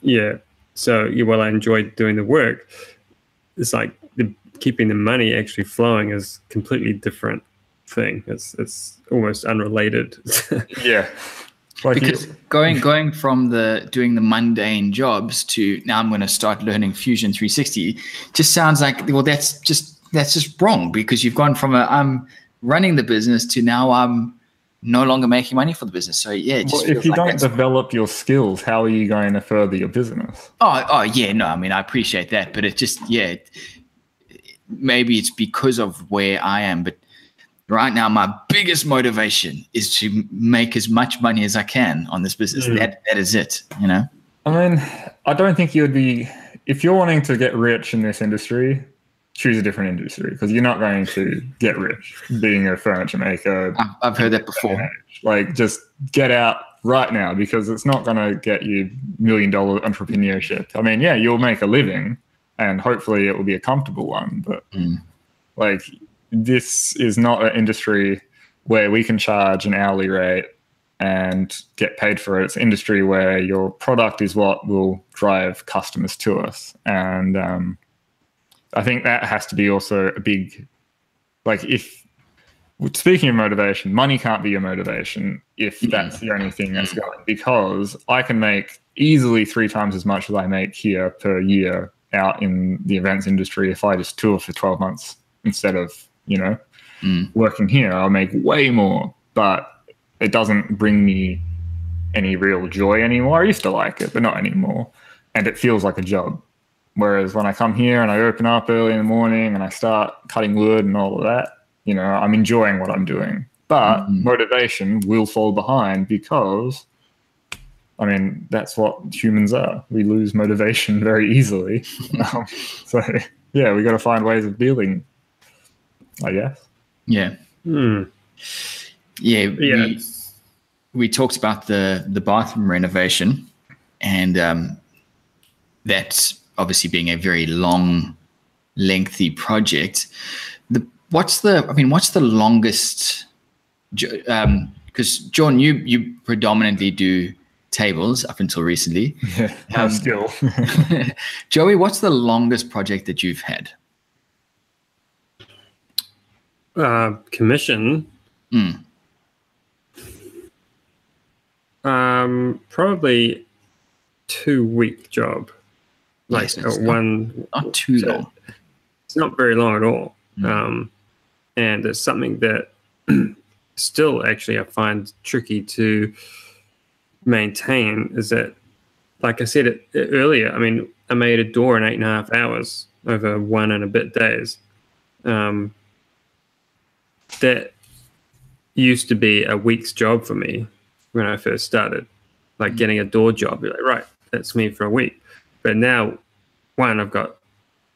yeah so yeah, while i enjoy doing the work it's like the keeping the money actually flowing is completely different thing. It's it's almost unrelated. [LAUGHS] Yeah. Like you- because going going from the doing the mundane jobs to now I'm going to start learning Fusion 360 just sounds like well that's just that's just wrong because you've gone from a I'm running the business to now I'm no longer making money for the business. So yeah, it just well, if you like don't develop your skills, how are you going to further your business? Oh, oh yeah, no, I mean I appreciate that, but it just yeah, it, maybe it's because of where I am, but right now my biggest motivation is to make as much money as I can on this business. Mm. That that is it, you know. I mean, I don't think you would be if you're wanting to get rich in this industry. Choose a different industry because you're not going to get rich being a furniture maker. I've, heard that before. Like, just get out right now because it's not going to get you million dollar entrepreneurship. I mean, yeah, you'll make a living and hopefully it will be a comfortable one, but Mm. like, this is not an industry where we can charge an hourly rate and get paid for it. It's an industry where your product is what will drive customers to us. And um, I think that has to be also a big, like, if speaking of motivation, money can't be your motivation if that's the only thing that's going because I can make easily three times as much as I make here per year out in the events industry if I just tour for 12 months instead of, you know, Mm. working here. I'll make way more, but it doesn't bring me any real joy anymore. I used to like it, but not anymore. And it feels like a job. Whereas when I come here and I open up early in the morning and I start cutting wood and all of that, you know, I'm enjoying what I'm doing. But Mhm. motivation will fall behind because, I mean, that's what humans are. We lose motivation [LAUGHS] very easily. um, so, yeah, we got to find ways of dealing, I guess. Yeah. Hmm. Yeah. Yeah. We, we talked about the the bathroom renovation, and um, that's obviously being a very long, lengthy project. The what's the I mean, what's the longest? Jo- Um, because John, you you predominantly do tables up until recently. Yeah, Um, still. [LAUGHS] [LAUGHS] Joey, what's the longest project that you've had? Uh, commission. Mm. Um, probably two week job. Like Yes, uh, not- one. Not too so long. It's not very long at all. Mm. Um, and it's something that [CLEARS THROAT] still actually I find tricky to maintain. Is that, like I said it, earlier, I mean, I made a door in eight and a half hours over one and a bit days. Um, that used to be a week's job for me when I first started, like getting a door job. You're like, right, that's me for a week. But now, one, I've got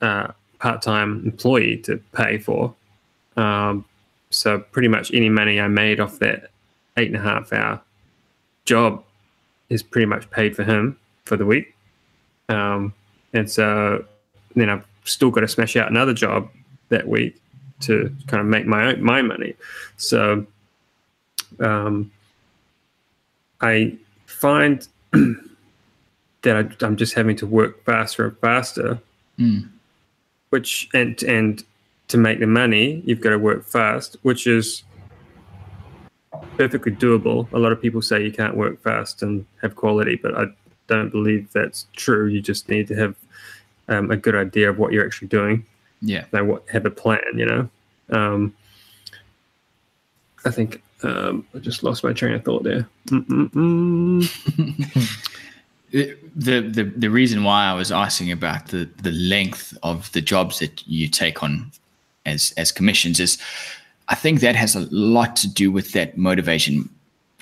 uh, part-time employee to pay for. Um, so pretty much any money I made off that eight and a half hour job is pretty much paid for him for the week. Um, and so then I've still got to smash out another job that week to kind of make my own, my money. So um, I find [CLEARS THROAT] that I, I'm just having to work faster and faster. Mm. which and and to make the money you've got to work fast which is perfectly doable. A lot of people say you can't work fast and have quality but i don't believe that's true. You just need to have um, a good idea of what you're actually doing. Yeah. like have a plan you know? Um, i think um, i just lost my train of thought there [LAUGHS] The the the reason why I was asking about the the length of the jobs that you take on as as commissions is I think that has a lot to do with that motivation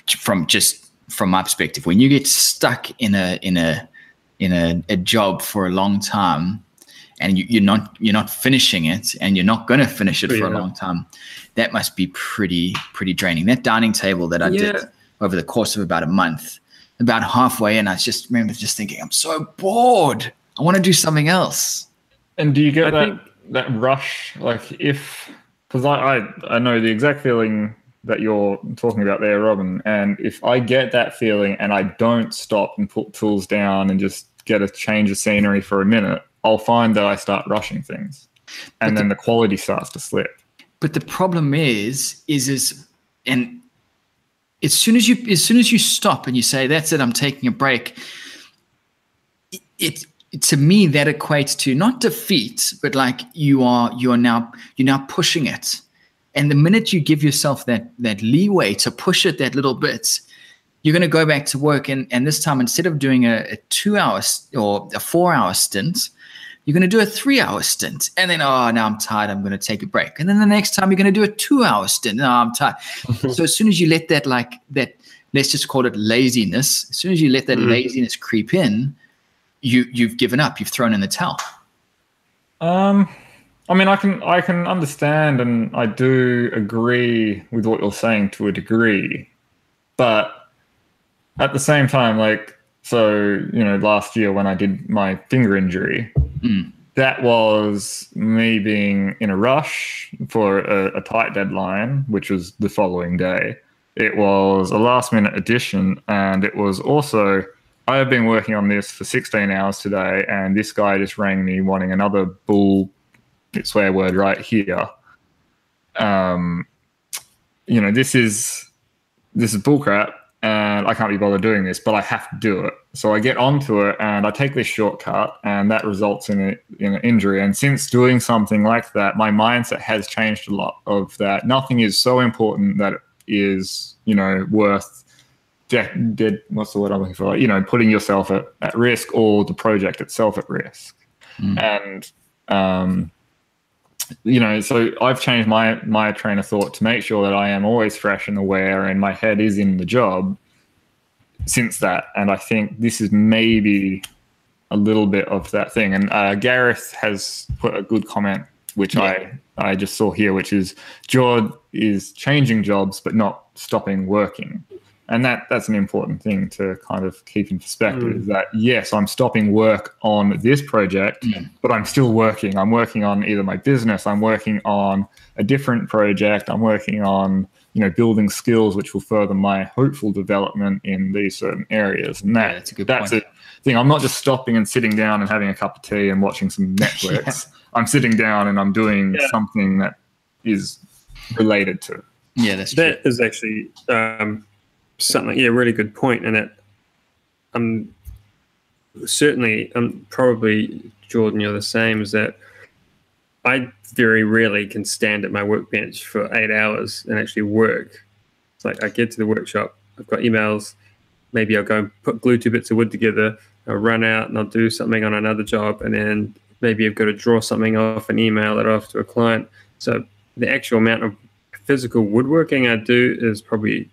from just from my perspective. When you get stuck in a in a in a, a job for a long time and you, you're not you're not finishing it and you're not going to finish it for a long time that must be pretty pretty draining. That dining table that I did over the course of about a month about halfway in, I just remember just thinking, I'm so bored. I want to do something else. And do you get I that think- that rush? Like if because I, I I know the exact feeling that you're talking about there, Robin. And if I get that feeling and I don't stop and put tools down and just get a change of scenery for a minute, I'll find that I start rushing things, and But then the quality starts to slip. But the problem is, is is and as soon as you as soon as you stop and you say, That's it, I'm taking a break, it, it to me that equates to not defeat, but like you are you are now you're now pushing it. And the minute you give yourself that that leeway to push it that little bit, you're going to go back to work and, and this time instead of doing a, a two hour or a four hour stint you're going to do a three hour stint and then oh now i'm tired i'm going to take a break. And then the next time you're going to do a two hour stint no i'm tired. [LAUGHS] So as soon as you let that like that let's just call it laziness as soon as you let that Mhm. laziness creep in you you've given up. You've thrown in the towel. Um, I mean, I can I can understand and I do agree with what you're saying to a degree, but at the same time, like so, you know, last year when I did my finger injury, Mm. that was me being in a rush for a, a tight deadline, which was the following day. It was a last minute addition, and it was also I have been working on this for 16 hours today, and this guy just rang me wanting another bull swear word right here. Um, you know, this is this is bullcrap, and I can't be bothered doing this, but I have to do it. So I get onto it, and I take this shortcut, and that results in a, in an injury. And since doing something like that, my mindset has changed a lot. Of that, nothing is so important that it is you know worth dead, dead what's the word I'm looking for? You know, putting yourself at, at risk or the project itself at risk. Mm. And um, you know, so I've changed my my train of thought to make sure that I am always fresh and aware, and my head is in the job. Since that, and I think this is maybe a little bit of that thing. And uh, Gareth has put a good comment, which I I just saw here, which is Jord is changing jobs but not stopping working. And that that's an important thing to kind of keep in perspective. Mm. Is that yes, I'm stopping work on this project, Mm. but I'm still working. I'm working on either my business, I'm working on a different project, I'm working on you know building skills which will further my hopeful development in these certain areas. And that Yeah, that's a good that's point. a thing. I'm not just stopping and sitting down and having a cup of tea and watching some [LAUGHS] Netflix. I'm sitting down and I'm doing Yeah. something that is related to. Yeah, that's true. That is actually um, something, yeah, really good point. And it, I'm certainly, I'm probably, Jordan, you're the same, is that I very rarely can stand at my workbench for eight hours and actually work. It's like I get to the workshop, I've got emails, maybe I'll go and put glue two bits of wood together, I'll run out and I'll do something on another job, and then maybe I've got to draw something off and email it off to a client. So the actual amount of physical woodworking I do is probably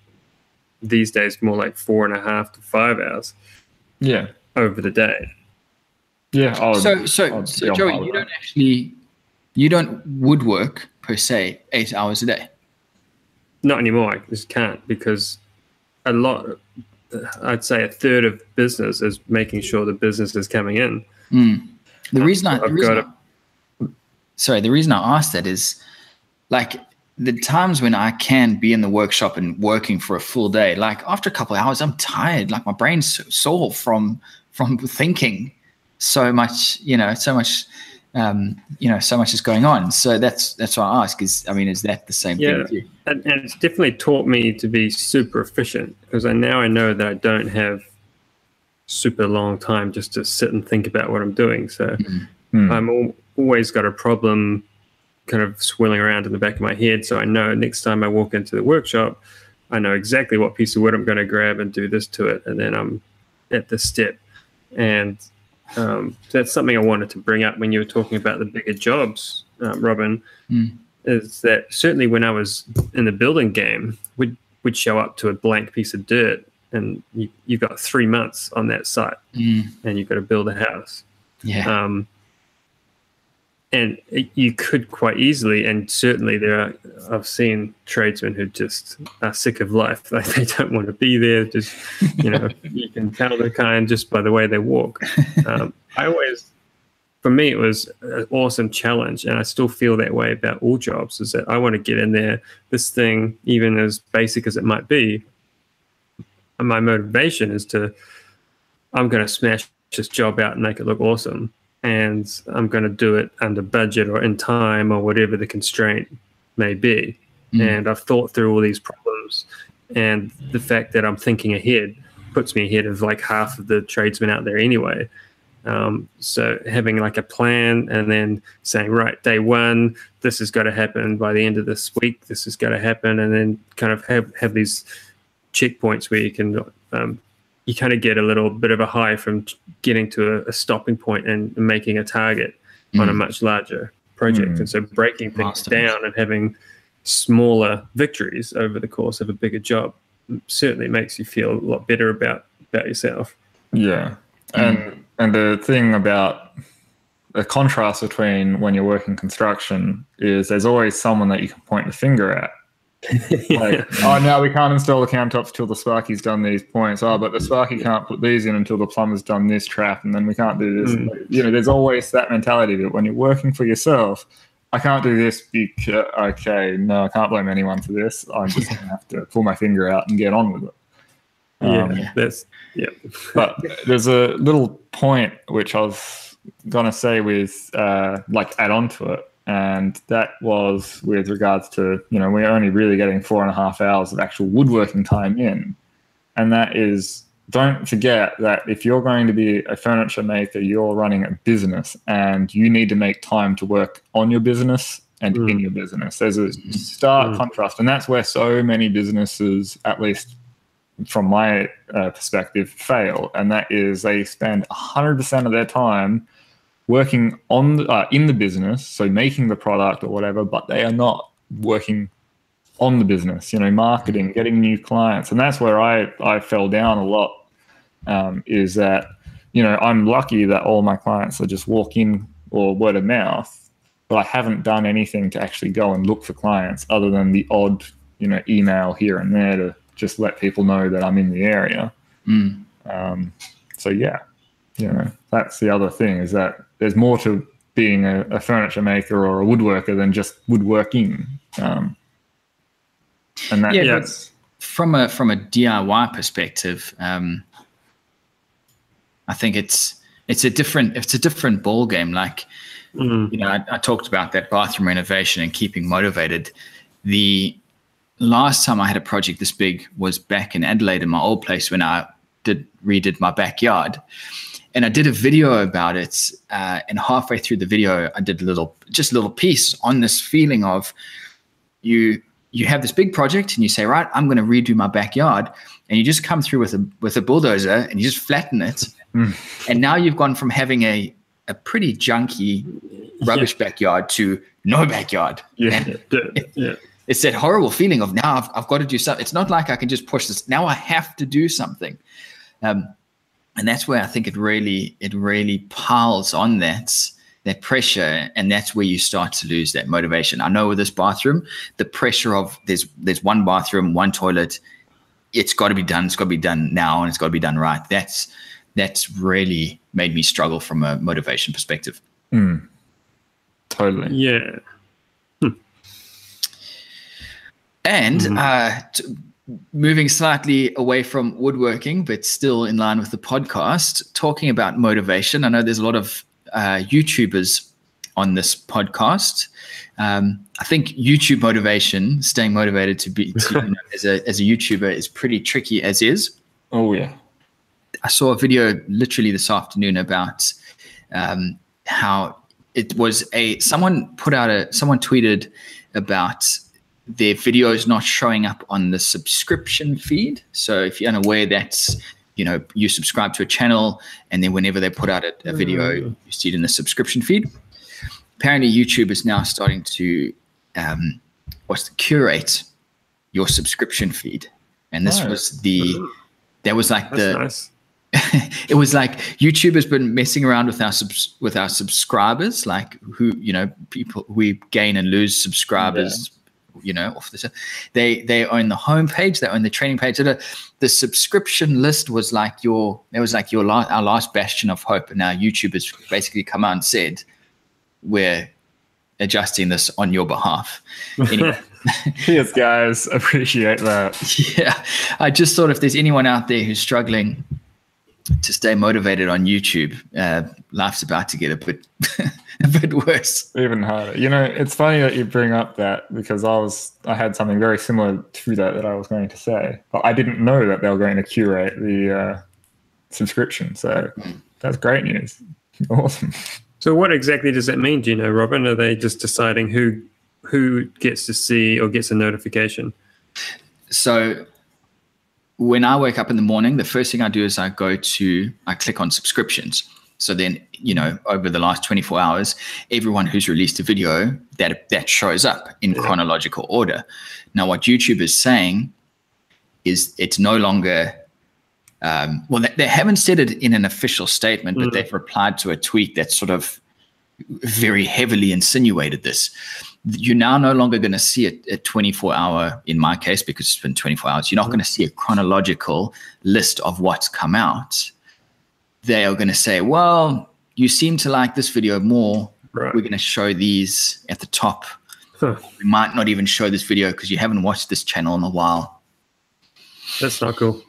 these days more like four and a half to five hours Yeah. over the day. Yeah. I would- so so, I'd so Joey, you don't actually you don't woodwork per se eight hours a day. Not anymore. I just can't because a lot, I'd say a third of business is making sure the business is coming in. Mm. The reason I, the reason got I- sorry, the reason I asked that is like the times when I can be in the workshop and working for a full day, like after a couple of hours, I'm tired. Like my brain's sore from from thinking so much, you know, so much, um, you know, so much is going on. So that's that's why I ask. Is I mean, is that the same thing Yeah. And, and it's definitely taught me to be super efficient because I now I know that I don't have super long time just to sit and think about what I'm doing. So Hmm. I'm al- always got a problem kind of swirling around in the back of my head. So I know next time I walk into the workshop, I know exactly what piece of wood I'm going to grab and do this to it. And then I'm at this step. And um, that's something I wanted to bring up when you were talking about the bigger jobs, um, Robin, Mm. is that certainly when I was in the building game, we'd, we'd show up to a blank piece of dirt and you, you've got three months on that site Mm. and you've got to build a house. Yeah. Um, and you could quite easily, and certainly there are, I've seen tradesmen who just are sick of life. [LAUGHS] Like they don't want to be there. Just, you know, [LAUGHS] you can tell the kind just by the way they walk. Um, I always, for me, it was an awesome challenge. And I still feel that way about all jobs is that I want to get in there. This thing, even as basic as it might be, and my motivation is to, I'm going to smash this job out and make it look awesome and I'm going to do it under budget or in time or whatever the constraint may be. Mm. And I've thought through all these problems, and the fact that I'm thinking ahead puts me ahead of like half of the tradesmen out there anyway. Um, so having like a plan and then saying, right, day one, this has got to happen by the end of this week. This has got to happen, and then kind of have have these checkpoints where you can um, you kind of get a little bit of a high from getting to a, a stopping point and making a target on a Mm. much larger project. Mm. And so breaking things Milestones. down and having smaller victories over the course of a bigger job certainly makes you feel a lot better about about yourself. Yeah, and and the thing about the contrast between when you're working construction is there's always someone that you can point the finger at. Like, [LAUGHS] oh, now we can't install the countertops till the Sparky's done these points. Oh, but the Sparky can't put these in until the plumber's done this trap, and then we can't do this. Mm. You know, there's always that mentality that when you're working for yourself, I can't do this because okay, no, I can't blame anyone for this. I'm just gonna have to pull my finger out and get on with it. yeah, Um, that's yeah. [LAUGHS] but there's a little point which I was gonna say with uh, like add on to it, and that was with regards to you know we're only really getting four and a half hours of actual woodworking time in, and that is don't forget that if you're going to be a furniture maker, you're running a business, and you need to make time to work on your business and Mm. in your business. There's a stark Mm. contrast, and that's where so many businesses, at least from my uh, perspective, fail, and that is they spend 100% of their time working on the, uh, in the business, so making the product or whatever, but they are not working on the business. You know, marketing, getting new clients, and that's where I I fell down a lot. Um, is that you know I'm lucky that all my clients are just walk in or word of mouth, but I haven't done anything to actually go and look for clients other than the odd you know email here and there to just let people know that I'm in the area. Mm. Um, so yeah, you know that's the other thing is that there's more to being a, a furniture maker or a woodworker than just woodworking. Um, and that, Yeah, Yeah. that's from a from a DIY perspective, um, I think it's it's a different it's a different ball game. Like Mm. you know, I, I talked about that bathroom renovation and keeping motivated. The last time I had a project this big was back in Adelaide in my old place when I did redid my backyard, and I did a video about it. Uh, and halfway through the video, I did a little just a little piece on this feeling of you you have this big project and you say right i'm going to redo my backyard and you just come through with a with a bulldozer and you just flatten it Mm. and now you've gone from having a a pretty junky rubbish backyard to no backyard yeah, Yeah, yeah. [LAUGHS] it's that horrible feeling of now I've, I've got to do something it's not like i can just push this now i have to do something um, and that's where i think it really it really piles on that that pressure and that's where you start to lose that motivation i know with this bathroom the pressure of there's there's one bathroom one toilet it's got to be done it's got to be done now and it's got to be done right that's that's really made me struggle from a motivation perspective Mm. totally. Yeah. And Mhm. uh, t- moving slightly away from woodworking, but still in line with the podcast, talking about motivation. I know there's a lot of uh, YouTubers on this podcast. Um, I think YouTube motivation, staying motivated to be to, you know, [LAUGHS] as a as a YouTuber, is pretty tricky as is. Oh yeah, I saw a video literally this afternoon about um, how it was a someone put out a someone tweeted about their videos not showing up on the subscription feed. So if you're unaware, that's you know you subscribe to a channel and then whenever they put out a, a video, you see it in the subscription feed. Apparently, YouTube is now starting to um, what's the, curate your subscription feed, and this Oh. was the that was like the nice. [LAUGHS] it was like YouTube has been messing around with our subs- with our subscribers, like who you know people we gain and lose subscribers, you know, off the they they own the homepage, they own the training page. The, the subscription list was like your it was like your la- our last bastion of hope, and now YouTube has basically come out and said we're adjusting this on your behalf. Anyway. [LAUGHS] cheers guys, appreciate that. [LAUGHS] Yeah, I just thought if there's anyone out there who's struggling to stay motivated on YouTube, uh, life's about to get a bit [LAUGHS] a bit worse. Even harder. You know, it's funny that you bring up that because I was I had something very similar to that that I was going to say, but I didn't know that they were going to curate the uh, subscription. So that's great news. [LAUGHS] Awesome. So what exactly does that mean? Do you know, Robin? Are they just deciding who who gets to see or gets a notification? So when I wake up in the morning, the first thing I do is I go to I click on subscriptions. So then, you know, over the last 24 hours, everyone who's released a video that that shows up in chronological order. Now, what YouTube is saying is it's no longer um, well, they, they haven't said it in an official statement, but Mm. they've replied to a tweet that sort of very heavily insinuated this. You're now no longer going to see a, a 24 hour, in my case, because it's been 24 hours, you're not going to see a chronological list of what's come out. They are going to say, well, you seem to like this video more. Right. We're going to show these at the top. Huh. We might not even show this video because you haven't watched this channel in a while. That's not cool.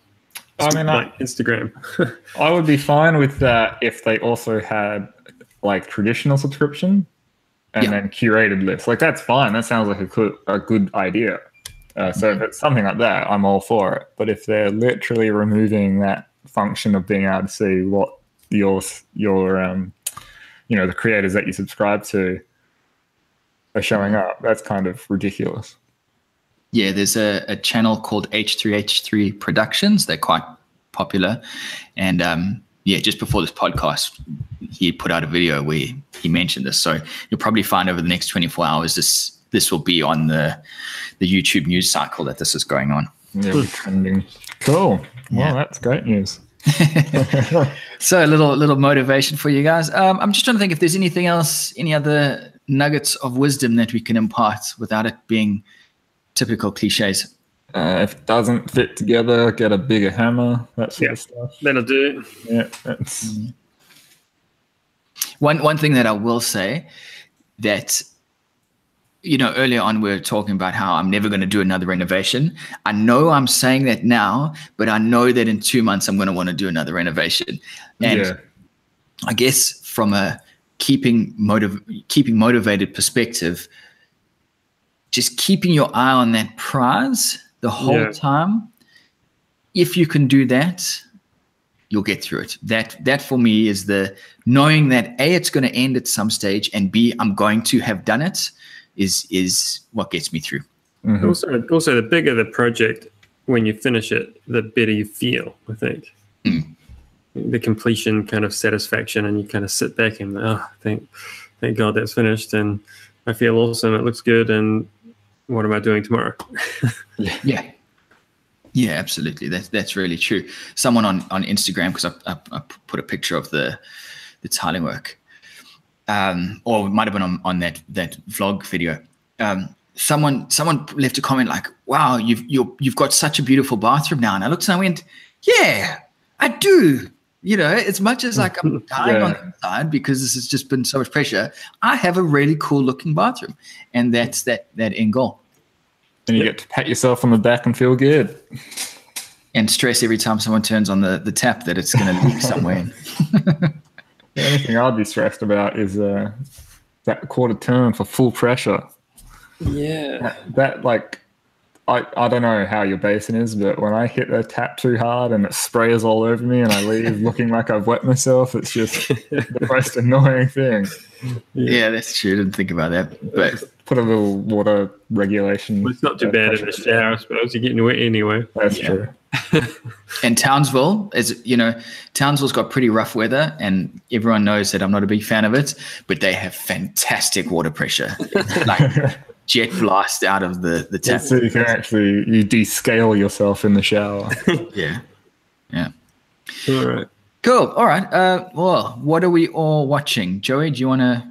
I mean, I, Instagram. [LAUGHS] I would be fine with that if they also had like traditional subscription and Yeah. then curated lists. Like that's fine. That sounds like a good, a good idea. Uh, so if it's something like that, I'm all for it. But if they're literally removing that function of being able to see what your your um, you know the creators that you subscribe to are showing up, that's kind of ridiculous. Yeah, there's a, a channel called H3H3 Productions. They're quite popular. And um, yeah, just before this podcast, he put out a video where he mentioned this. So you'll probably find over the next 24 hours this this will be on the the YouTube news cycle that this is going on. Yeah, trending. Cool. Yeah. Well, that's great news. [LAUGHS] [LAUGHS] So a little little motivation for you guys. Um, I'm just trying to think if there's anything else, any other nuggets of wisdom that we can impart without it being typical cliches. Uh, if it doesn't fit together, get a bigger hammer. That sort Yeah. of stuff. That'll do. Yeah, that's One one thing that I will say that you know earlier on we were talking about how I'm never going to do another renovation. I know I'm saying that now, but I know that in two months I'm going to want to do another renovation. And yeah. I guess from a keeping motiv- keeping motivated perspective, just keeping your eye on that prize the whole Yeah. time. If you can do that, you'll get through it. That that for me is the knowing that a it's going to end at some stage, and b I'm going to have done it is is what gets me through. Mhm. Also, also the bigger the project, when you finish it, the better you feel. I think Mm. the completion kind of satisfaction, and you kind of sit back and oh, thank, thank God that's finished, and I feel awesome. It looks good, and what am I doing tomorrow? [LAUGHS] Yeah. Yeah, absolutely. That's that's really true. Someone on on Instagram because I, I, I put a picture of the the tiling work, um, or it might have been on, on that that vlog video. Um, someone someone left a comment like, "Wow, you've you you've got such a beautiful bathroom now." And I looked and I went, "Yeah, I do." You know, as much as like I'm [LAUGHS] dying on the inside because this has just been so much pressure, I have a really cool looking bathroom, and that's that that end goal. And you get to pat yourself on the back and feel good. and stress every time someone turns on the, the tap that it's going to leak [LAUGHS] somewhere. The only thing I'd be stressed about is uh, that quarter turn for full pressure. Yeah, That, that, like, I, I don't know how your basin is, but when I hit the tap too hard and it sprays all over me and I leave [LAUGHS] looking like I've wet myself, it's just the most annoying thing. yeah, that's true. I didn't think about that. But Put a little water regulation. well, it's not too bad in the shower. I suppose you're getting wet anyway. That's Yeah. true. [LAUGHS] and Townsville is, you know, Townsville's got pretty rough weather, and everyone knows that I'm not a big fan of it. But they have fantastic water pressure, [LAUGHS] like jet blast out of the the tap. so you can actually you descale yourself in the shower. [LAUGHS] Yeah, yeah. All right. Cool. All right. Uh, well, what are we all watching? Joey, do you want to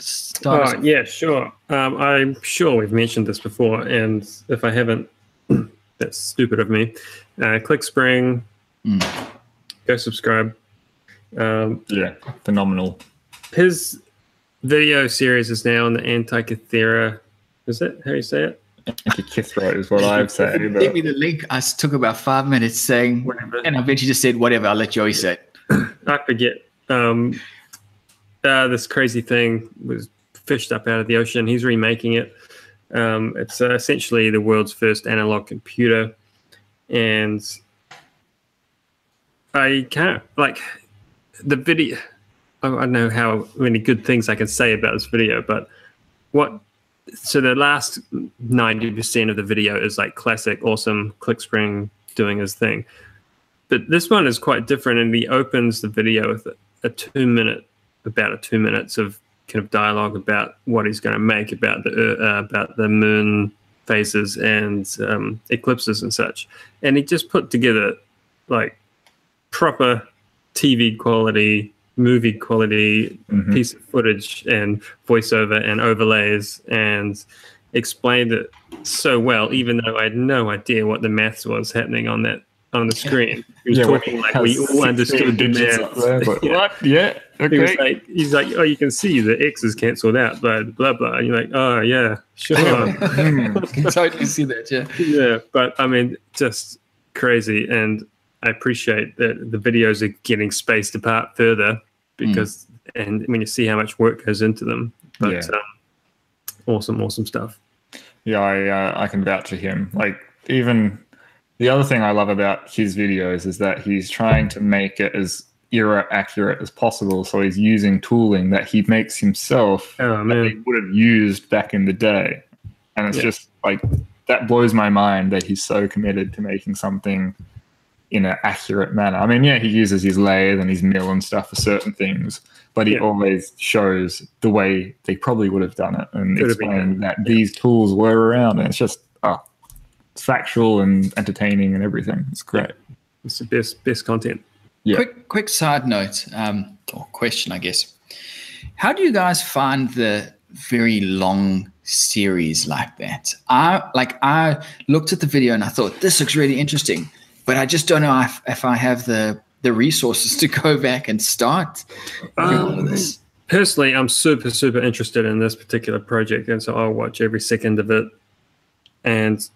start? us Oh, yeah, sure. Um, I'm sure we've mentioned this before, and if I haven't, [CLEARS THROAT] that's stupid of me. Uh, ClickSpring, Mm. go subscribe. Um, yeah, phenomenal. his video series is now on the Antikythera. Is that how you say it? Kithra is what I've said. Give me the link. I took about five minutes saying, Whatever. and I eventually just said, whatever. I'll let Joey say it. I forget. Um, uh, this crazy thing was fished up out of the ocean. He's remaking it. Um, it's uh, essentially the world's first analog computer, and I can't like the video. I I don't know how many good things I can say about this video, but what? So the last ninety percent of the video is like classic, awesome ClickSpring doing his thing. But this one is quite different and he opens the video with a, a two minute about a two minutes of kind of dialogue about what he's going to make about the uh, about the moon phases and um, eclipses and such. And he just put together like proper tv quality movie quality Mhm. piece of footage and voiceover and overlays and explained it so well, even though I had no idea what the maths was happening on that on the screen. [LAUGHS] He was Yeah, talking like we all understood the digits up maths. there, but [LAUGHS] Yeah. What? Yeah. He was Okay. like, he's like, oh, you can see the X is cancelled out, but blah blah. And you're like, oh yeah, sure. I [LAUGHS] can totally see that. Yeah. yeah, but I mean, just crazy, and I appreciate that the videos are getting spaced apart further because, and when you see how much work goes into them, but Yeah. um, awesome, awesome stuff. Yeah, I uh, I can vouch for him. Like even the other thing I love about his videos is that he's trying to make it as era accurate as possible. So he's using tooling that he makes himself Oh that he would have used back in the day, and it's Yeah. just like that blows my mind that he's so committed to making something in an accurate manner. I mean, yeah, he uses his lathe and his mill and stuff for certain things, but he Yeah. always shows the way they probably would have done it and Could have been explain that these tools were around. And it's just, oh, it's factual and entertaining and everything. It's great. it's the best best content. Yeah. Quick, quick side note um, or question, I guess. How do you guys find the very long series like that? I like. I looked at the video and I thought this looks really interesting, but I just don't know if, if I have the the resources to go back and start of this. Personally, I'm super super interested in this particular project, and so I'll watch every second of it. And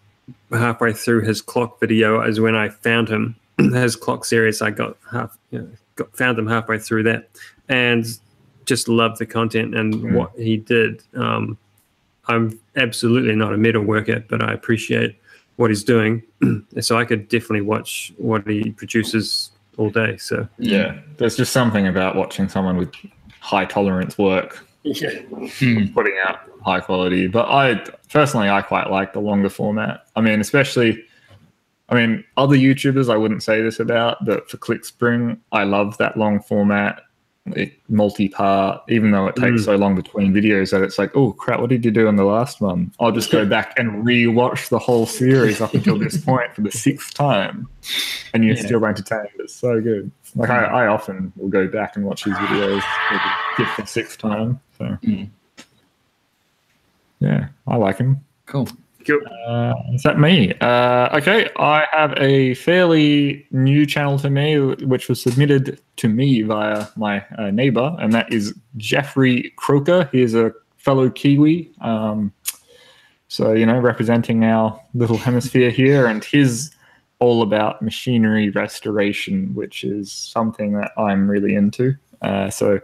halfway through his clock video is when I found him. [CLEARS THROAT] his clock series, I got half, you know, got found him halfway through that, and just loved the content and Mm. what he did. Um, I'm absolutely not a metal worker, but I appreciate what he's doing, [CLEARS THROAT] so I could definitely watch what he produces all day. So Yeah. There's just something about watching someone with high tolerance work yeah, Hmm. putting out high quality. But I personally, I quite like the longer format. I mean, especially, I mean, other YouTubers I wouldn't say this about, but for ClickSpring, I love that long format, it, multi-part. Even though it takes Mm. so long between videos, that it's like, oh crap, what did you do in the last one? I'll just go back and re-watch the whole series up until this [LAUGHS] point for the sixth time, and you're Yeah. still entertained. It's so good. Like I, I often will go back and watch these videos for the fifth or sixth time. So. Mm. Yeah, I like him. Cool. Cool. Uh, is that me? Uh, okay, I have a fairly new channel to me, which was submitted to me via my uh, neighbor, and that is Jeffrey Croker. He is a fellow Kiwi. Um, so, you know, representing our little hemisphere here, and his all about machinery restoration, which is something that I'm really into. Uh, so,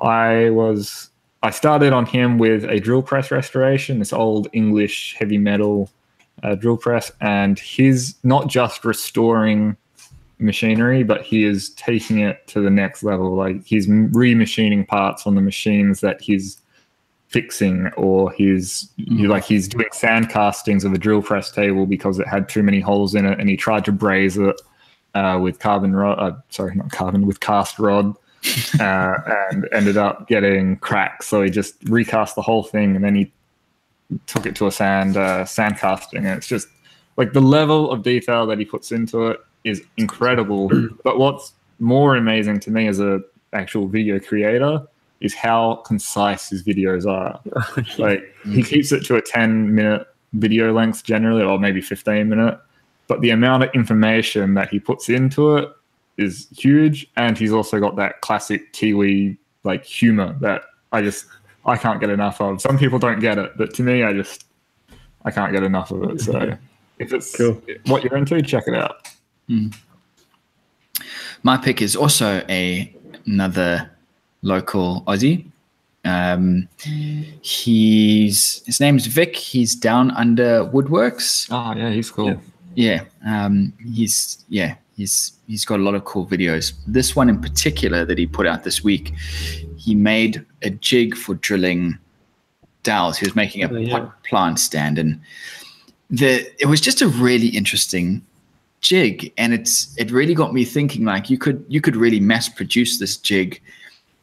I was I started on him with a drill press restoration, this old English heavy metal uh, drill press, and he's not just restoring machinery, but he is taking it to the next level. Like he's remachining parts on the machines that he's fixing, or he's he, like he's doing sand castings of a drill press table because it had too many holes in it, and he tried to braze it uh, with carbon rod. Uh, sorry, not carbon, with cast rod uh, and ended up getting cracks. So he just recast the whole thing, and then he took it to a sand uh, sand casting, and it's just like the level of detail that he puts into it is incredible. [CLEARS THROAT] but what's more amazing to me as a actual video creator is how concise his videos are. [LAUGHS] Like he keeps it to a 10 minute video length generally, or maybe 15 minute. But the amount of information that he puts into it is huge, and he's also got that classic Kiwi like humor that I just I can't get enough of. Some people don't get it, but to me, I just I can't get enough of it. So if it's Cool. what you're into, check it out. My pick is also a another local Aussie. Um, he's his name's Vic. He's down under Woodworks. Oh yeah, he's cool. Yeah, um, he's yeah he's he's got a lot of cool videos. This one in particular that he put out this week, he made a jig for drilling dowels. He was making a Oh, yeah. pot plant stand, and the it was just a really interesting jig, and it's it really got me thinking. Like you could you could really mass produce this jig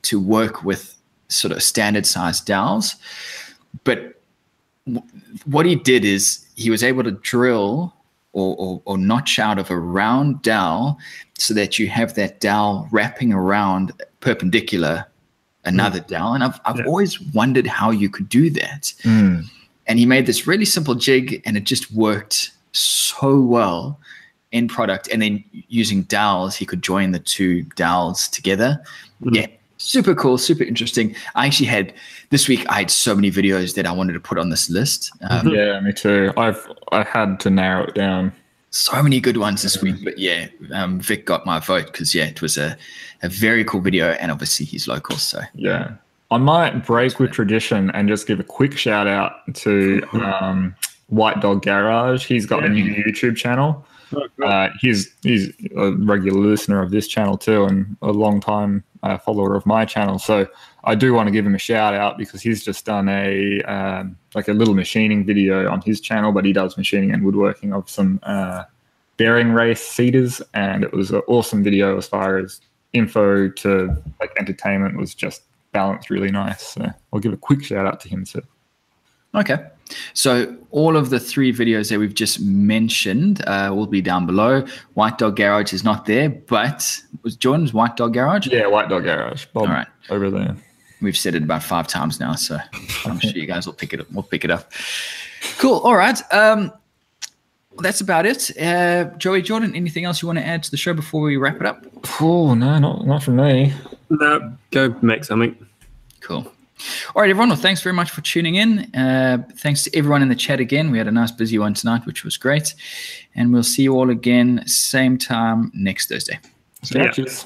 to work with sort of standard sized dowels, but w- what he did is he was able to drill or, or, or notch out of a round dowel so that you have that dowel wrapping around perpendicular another dowel. And I've, I've Yeah. always wondered how you could do that. Mm. And he made this really simple jig and it just worked so well in product. And then using dowels, he could join the two dowels together. Mhm. Yeah. Super cool, super interesting. I actually had this week. I had so many videos that I wanted to put on this list. Um, Yeah, me too. I've I had to narrow it down. so many good ones this week. But yeah, um, Vic got my vote because yeah, it was a, a very cool video, and obviously he's local. So Yeah. I might break with tradition and just give a quick shout out to [LAUGHS] um, White Dog Garage. He's got a new YouTube channel. Uh, he's he's a regular listener of this channel too, and a long time uh, follower of my channel. So I do want to give him a shout out because he's just done a um, like a little machining video on his channel, but he does machining and woodworking of some uh, bearing race cedars, and it was an awesome video as far as info to like entertainment was just balanced really nice. So I'll give a quick shout out to him too. okay, so all of the three videos that we've just mentioned uh, will be down below. White Dog Garage is not there, but was Jordan's White Dog Garage? Yeah, White Dog Garage. Bob All right. over there. We've said it about five times now, so I'm [LAUGHS] sure you guys will pick it up. We'll pick it up. Cool. All right. Um, that's about it. Uh, Joey Jordan, anything else you want to add to the show before we wrap it up? Oh no, not not from me. No, go make something. Cool. All right, everyone. Well, thanks very much for tuning in. Uh, thanks to everyone in the chat again. We had a nice busy one tonight, which was great. And we'll see you all again, same time next Thursday. Yeah. Catches.